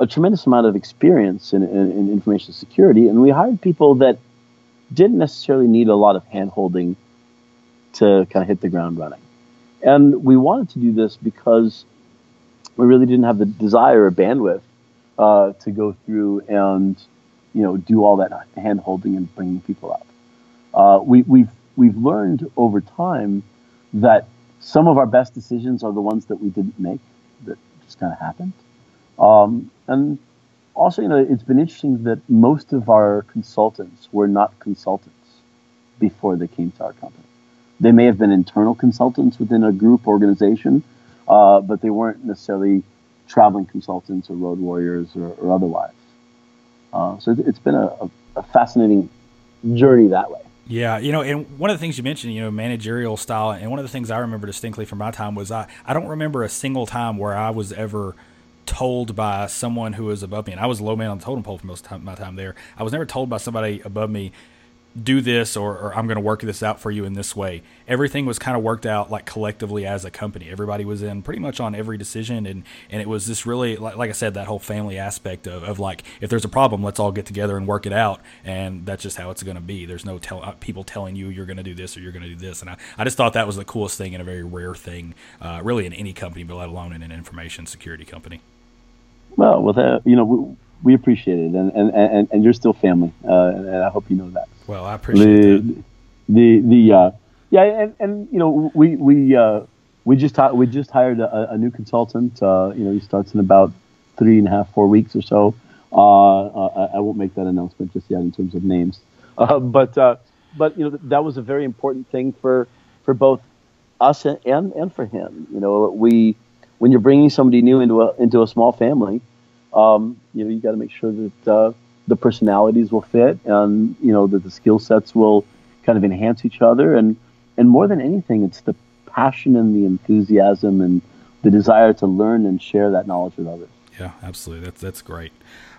a tremendous amount of experience in, in, in information security, and we hired people that didn't necessarily need a lot of handholding to kind of hit the ground running. And we wanted to do this because we really didn't have the desire or bandwidth uh, to go through and you know do all that hand holding and bringing people up. Uh, we, we've we've learned over time that some of our best decisions are the ones that we didn't make just kind of happened. Um, and also, you know, it's been interesting that most of our consultants were not consultants before they came to our company. They may have been internal consultants within a group organization, uh, but they weren't necessarily traveling consultants or road warriors or, or otherwise. Uh, so it's been a, a, fascinating journey that way. Yeah, you know, and one of the things you mentioned, you know, managerial style, and one of the things I remember distinctly from my time was I, I don't remember a single time where I was ever told by someone who was above me, and I was low man on the totem pole for most of my time there. I was never told by somebody above me, do this or, or I'm going to work this out for you in this way. Everything was kind of worked out like collectively as a company. Everybody was in pretty much on every decision. And, and it was this really, like, like I said, that whole family aspect of, of like, if there's a problem, let's all get together and work it out. And that's just how it's going to be. There's no tell, uh, people telling you you're going to do this or you're going to do this. And I, I just thought that was the coolest thing and a very rare thing, uh, really in any company, but let alone in an information security company. Well, with that, you know, we, we appreciate it, and and, and, and you're still family, uh, and, I hope you know that. Well, I appreciate the, that. The the uh, yeah, and, and you know we we uh, we just we just hired a, a new consultant. Uh, you know, he starts in about three and a half, four weeks or so. Uh, uh, I, I, won't make that announcement just yet in terms of names, but but you know that was a very important thing for for both us and and, and for him. You know, we when you're bringing somebody new into a into a small family, um, you know, you got to make sure that uh, the personalities will fit, and you know that the skill sets will kind of enhance each other, and and more than anything, it's the passion and the enthusiasm and the desire to learn and share that knowledge with others. Yeah, absolutely. That's that's great.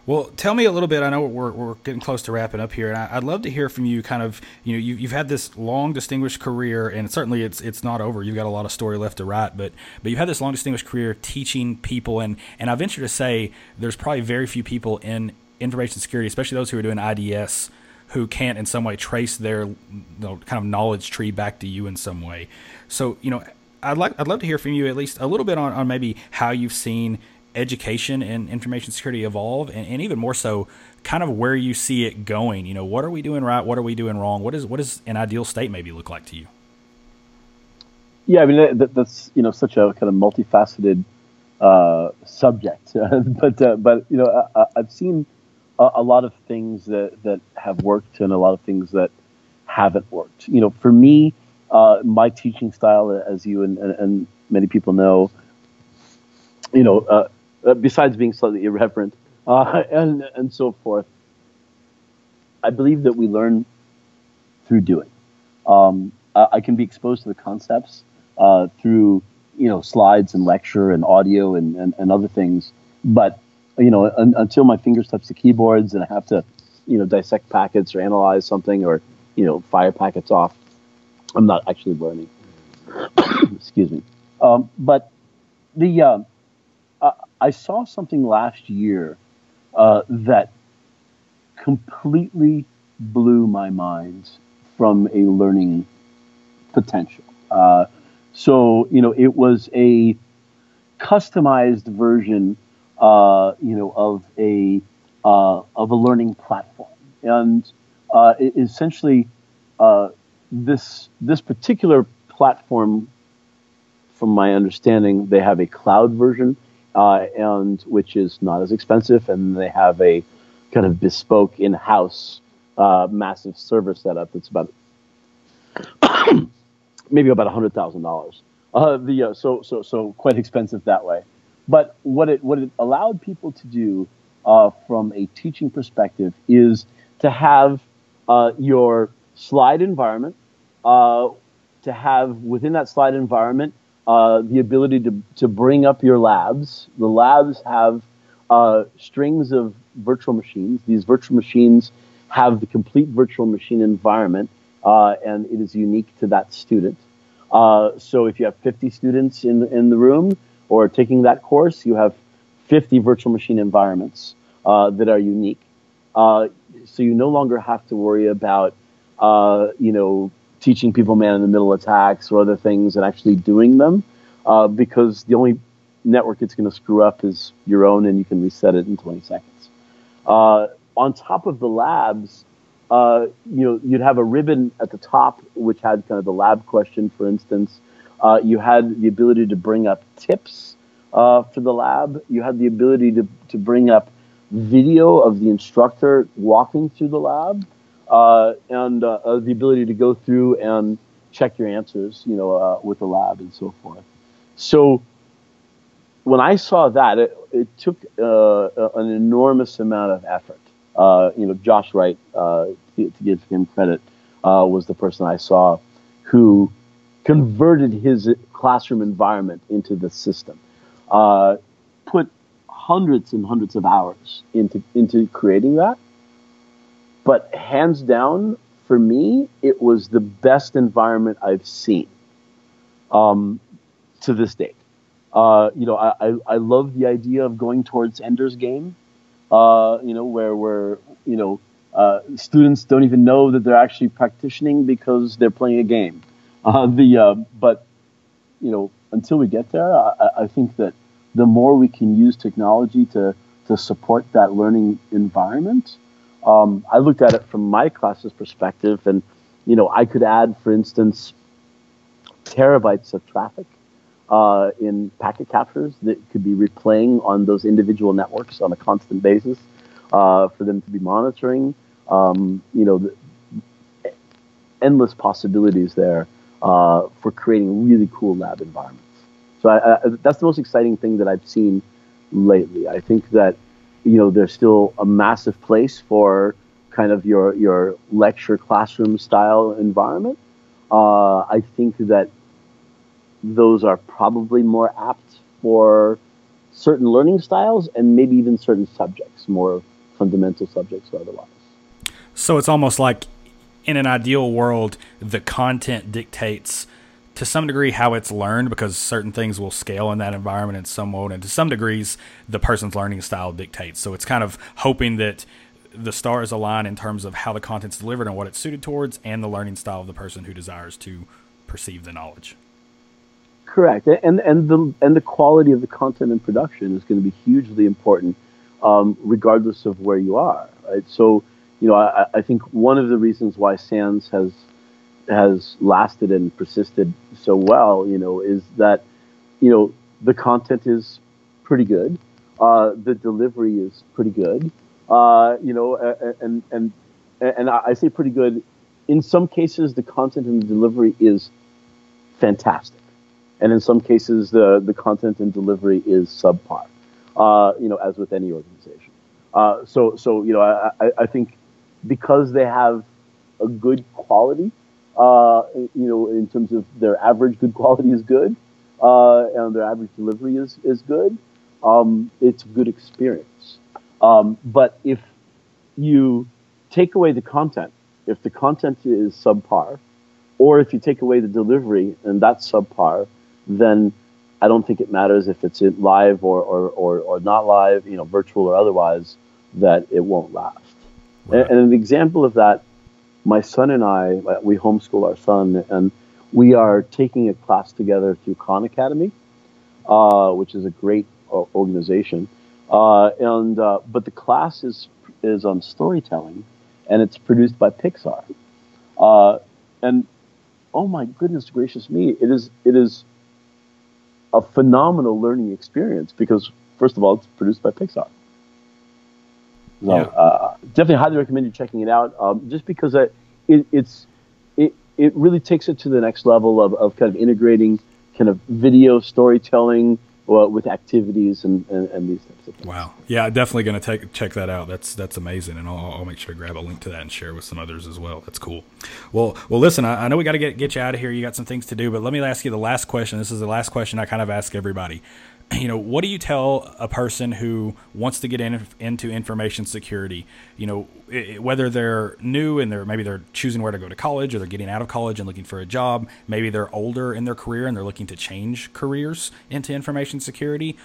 Well, tell me a little bit. I know we're, we're getting close to wrapping up here, and I, would love to hear from you. Kind of, you know, you, you've had this long, distinguished career, and certainly it's it's not over. You've got a lot of story left to write, but but you've had this long, distinguished career teaching people, and and I venture to say there's probably very few people in information security, especially those who are doing IDS, who can't in some way trace their you know, kind of knowledge tree back to you in some way. So, you know, I'd like I'd love to hear from you at least a little bit on, on maybe how you've seen education and information security evolve and, and, even more so kind of where you see it going. You know what are we doing right? What are we doing wrong? What is what does an ideal state maybe look like to you? Yeah i mean that, that's you know such a kind of multifaceted uh, subject. But uh, but you know I, have seen a, a, lot of things that that have worked and a lot of things that haven't worked. You know for me uh, my teaching style as you and, and, and many people know you know, uh, uh, besides being slightly irreverent uh, and and so forth. I believe that we learn through doing. Um, I can be exposed to the concepts uh, through you know slides and lecture and audio and, and, and other things, but you know un, until my fingers touch the keyboards and I have to you know dissect packets or analyze something or you know fire packets off, I'm not actually learning. Excuse me. Um, but the uh, I saw something last year uh, that completely blew my mind from a learning potential. Uh, so you know, it was a customized version, uh, you know, of a uh, of a learning platform, and uh, essentially uh, this this particular platform, from my understanding, they have a cloud version uh, and which is not as expensive, and they have a kind of bespoke in-house uh, massive server setup that's about maybe about hundred thousand dollars. Uh, the uh, so so so quite expensive that way. But what it what it allowed people to do uh, from a teaching perspective is to have uh, your slide environment, uh, to have within that slide environment uh, the ability to, to bring up your labs. The labs have uh, strings of virtual machines. These virtual machines have the complete virtual machine environment, uh, and it is unique to that student. Uh, so if you have 50 students in, in the room or taking that course, you have 50 virtual machine environments uh, that are unique. Uh, so you no longer have to worry about you know, teaching people man in the middle attacks or other things and actually doing them uh, because the only network it's going to screw up is your own and you can reset it in 20 seconds. Uh, on top of the labs, uh, you know, you'd have a ribbon at the top which had kind of the lab question, for instance. Uh, you had the ability to bring up tips uh, for the lab. You had the ability to, to bring up video of the instructor walking through the lab uh, and uh, uh, the ability to go through and check your answers, you know, uh, with the lab and so forth. So when I saw that, it, it took uh, an enormous amount of effort. Uh, you know, Josh Wright, to, to, give him credit, was the person I saw who converted his classroom environment into the system. put hundreds and hundreds of hours into into creating that but hands down, for me, it was the best environment I've seen um, to this date. Uh, you know, I, I, I, love the idea of going towards Ender's Game, uh, you know, where, where you know, uh, students don't even know that they're actually practicing because they're playing a game. Uh, the, uh, but, you know, until we get there, I, I think that the more we can use technology to, to support that learning environment, um, I looked at it from my class's perspective, and you know, I could add, for instance, terabytes of traffic uh, in packet captures that could be replaying on those individual networks on a constant basis uh, for them to be monitoring. Um, you know, the, endless possibilities there uh, for creating really cool lab environments. So I, I, that's the most exciting thing that I've seen lately. I think that you know, there's still a massive place for kind of your your lecture classroom style environment. Uh, I think that those are probably more apt for certain learning styles and maybe even certain subjects, more fundamental subjects or otherwise. So it's almost like in an ideal world, the content dictates to some degree how it's learned because certain things will scale in that environment and some won't. And to some degrees, the person's learning style dictates. So it's kind of hoping that the stars align in terms of how the content's delivered and what it's suited towards and the learning style of the person who desires to perceive the knowledge. Correct. And, and, the, and the quality of the content and production is going to be hugely important um, regardless of where you are. Right? So, you know, I, I think one of the reasons why SANS has – has lasted and persisted so well, you know, is that, you know, the content is pretty good, uh, the delivery is pretty good, uh, you know, and and and I say pretty good. In some cases, the content and the delivery is fantastic, and in some cases, the the content and delivery is subpar. Uh, you know, as with any organization. Uh, so so you know, I, I think because they have a good quality uh, you know, in terms of their average good quality is good, uh, and their average delivery is, is good, um, it's a good experience. Um, but if you take away the content, if the content is subpar, or if you take away the delivery and that's subpar, then I don't think it matters if it's live or, or, or, or not live, you know, virtual or otherwise, that it won't last. Right. And, and an example of that my son and I, uh, we homeschool our son, and we are taking a class together through Khan Academy, uh, which is a great organization. Uh, and uh, but the class is is on storytelling, and it's produced by Pixar. Uh, and oh my goodness gracious me, it is it is a phenomenal learning experience because first of all, it's produced by Pixar. So yeah. uh, definitely highly recommend you checking it out. Um, just because it, it, it's it it really takes it to the next level of, of kind of integrating kind of video storytelling uh, with activities and, and, and, these types of things. Wow. Yeah, definitely going to take check that out. That's that's amazing, and I'll, I'll, make sure to grab a link to that and share with some others as well. That's cool. Well, well, listen, I, I know we got to get get you out of here. You got some things to do, but let me ask you the last question. This is the last question I kind of ask everybody you know, what do you tell a person who wants to get in, into information security? You know, it, whether they're new and they're maybe they're choosing where to go to college, or they're getting out of college and looking for a job. Maybe they're older in their career and they're looking to change careers into information security.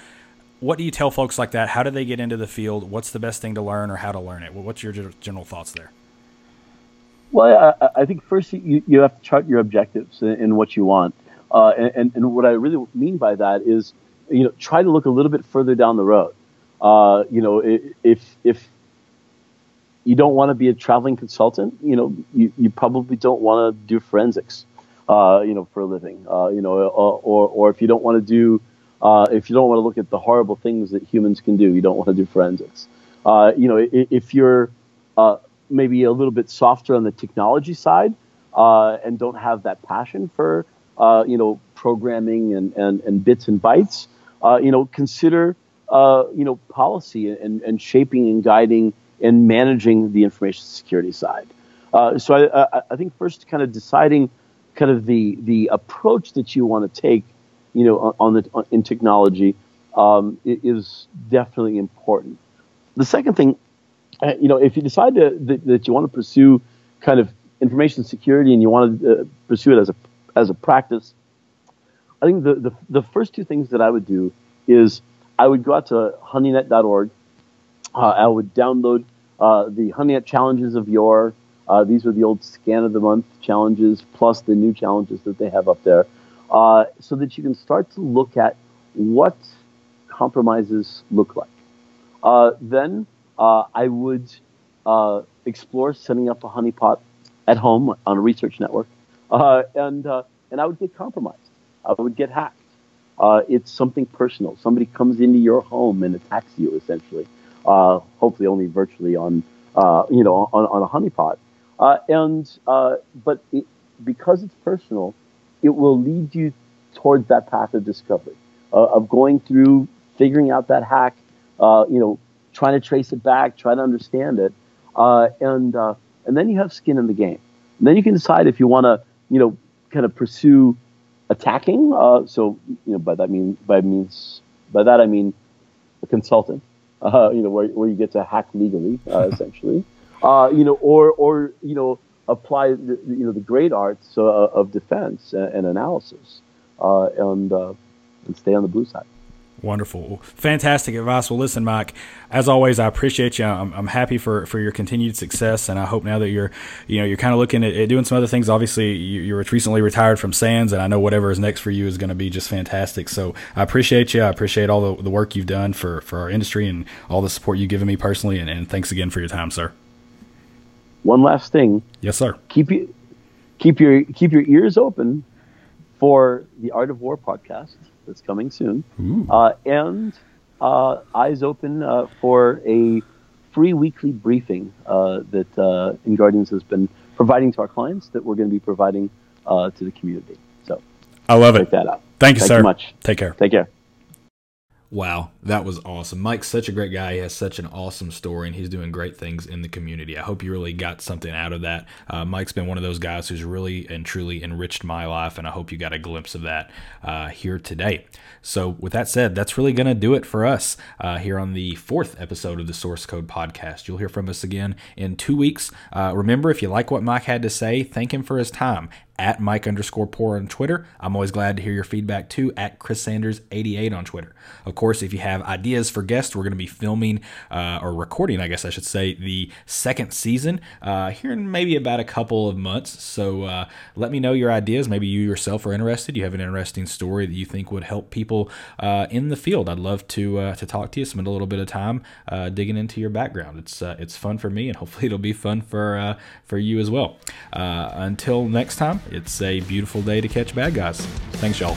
What do you tell folks like that? How do they get into the field? What's the best thing to learn, or how to learn it? What's your general thoughts there? Well, I, I think first you, you have to chart your objectives and, what you want. Uh, and, and what I really mean by that is, you know, try to look a little bit further down the road. Uh, you know, if if you don't want to be a traveling consultant, you know, you, you probably don't want to do forensics, uh, you know, for a living. Uh, you know, or, or, or if you don't want to do, uh, if you don't want to look at the horrible things that humans can do, you don't want to do forensics. Uh, you know, if, if you're uh, maybe a little bit softer on the technology side uh, and don't have that passion for, you know, programming and, and, and bits and bytes, you know, consider uh, you know, policy and, and shaping and guiding and managing the information security side. Uh, so I, I, think first kind of deciding kind of the, the approach that you want to take, you know, on, on the, on, in technology um, is definitely important. The second thing, uh, you know, if you decide to, that, that, you want to pursue kind of information security and you want to uh, pursue it as a, as a practice, I think the, the, the first two things that I would do is – I would go out to honeynet.org. Uh, I would download uh, the honeynet challenges of yore. Uh, these were the old scan of the month challenges plus the new challenges that they have up there, uh, so that you can start to look at what compromises look like. Uh, then uh, I would explore setting up a honeypot at home on a research network, and and I would get compromised. I would get hacked. Uh, it's something personal. Somebody comes into your home and attacks you, essentially. Uh, hopefully, only virtually on uh, you know on, on a honeypot. Uh, and uh, but it, because it's personal, it will lead you towards that path of discovery uh, of going through, figuring out that hack. you know, trying to trace it back, trying to understand it, and and then you have skin in the game. And then you can decide if you want to you know kind of pursue attacking. Uh, so you know, by that mean by means by that I mean a consultant. Uh, you know, where, where you get to hack legally, uh, essentially. Uh, you know, or or you know, apply the, you know the great arts uh, of defense and, and analysis, uh, and and stay on the blue side. Wonderful. Fantastic advice. Well, listen, Mike, as always, I appreciate you. I'm, I'm, happy for, for your continued success. And I hope now that you're, you know, you're kind of looking at, at, doing some other things. Obviously, you, you're recently retired from SANS and I know whatever is next for you is going to be just fantastic. So I appreciate you. I appreciate all the, the work you've done for, for our industry and all the support you've given me personally. And, and thanks again for your time, sir. One last thing. Yes, sir. Keep you, keep your, keep your ears open for the Art of War podcast that's coming soon, uh, and uh, eyes open uh, for a free weekly briefing uh, that uh, Guardians has been providing to our clients that we're going to be providing uh, to the community. So I love it. Check that out. Thank you, Thank sir. You much. Take care. Take care. Wow, that was awesome. Mike's such a great guy. He has such an awesome story, and he's doing great things in the community. I hope you really got something out of that. Uh, Mike's been one of those guys who's really and truly enriched my life, and I hope you got a glimpse of that uh, here today. So, with that said, that's really going to do it for us uh, here on the fourth episode of the Source Code Podcast. You'll hear from us again in two weeks. Uh, remember, if you like what Mike had to say, thank him for his time at Mike underscore poor on Twitter. I'm always glad to hear your feedback too at Chris Sanders 88 on Twitter. Of course, if you have ideas for guests, we're going to be filming uh, or recording, I guess I should say, the second season uh, here in maybe about a couple of months. So uh, let me know your ideas. Maybe you yourself are interested. You have an interesting story that you think would help people uh, in the field. I'd love to uh, to talk to you. Spend a little bit of time uh, digging into your background. It's it's fun for me, and hopefully it'll be fun for for you as well. until next time. It's a beautiful day to catch bad guys. Thanks, y'all.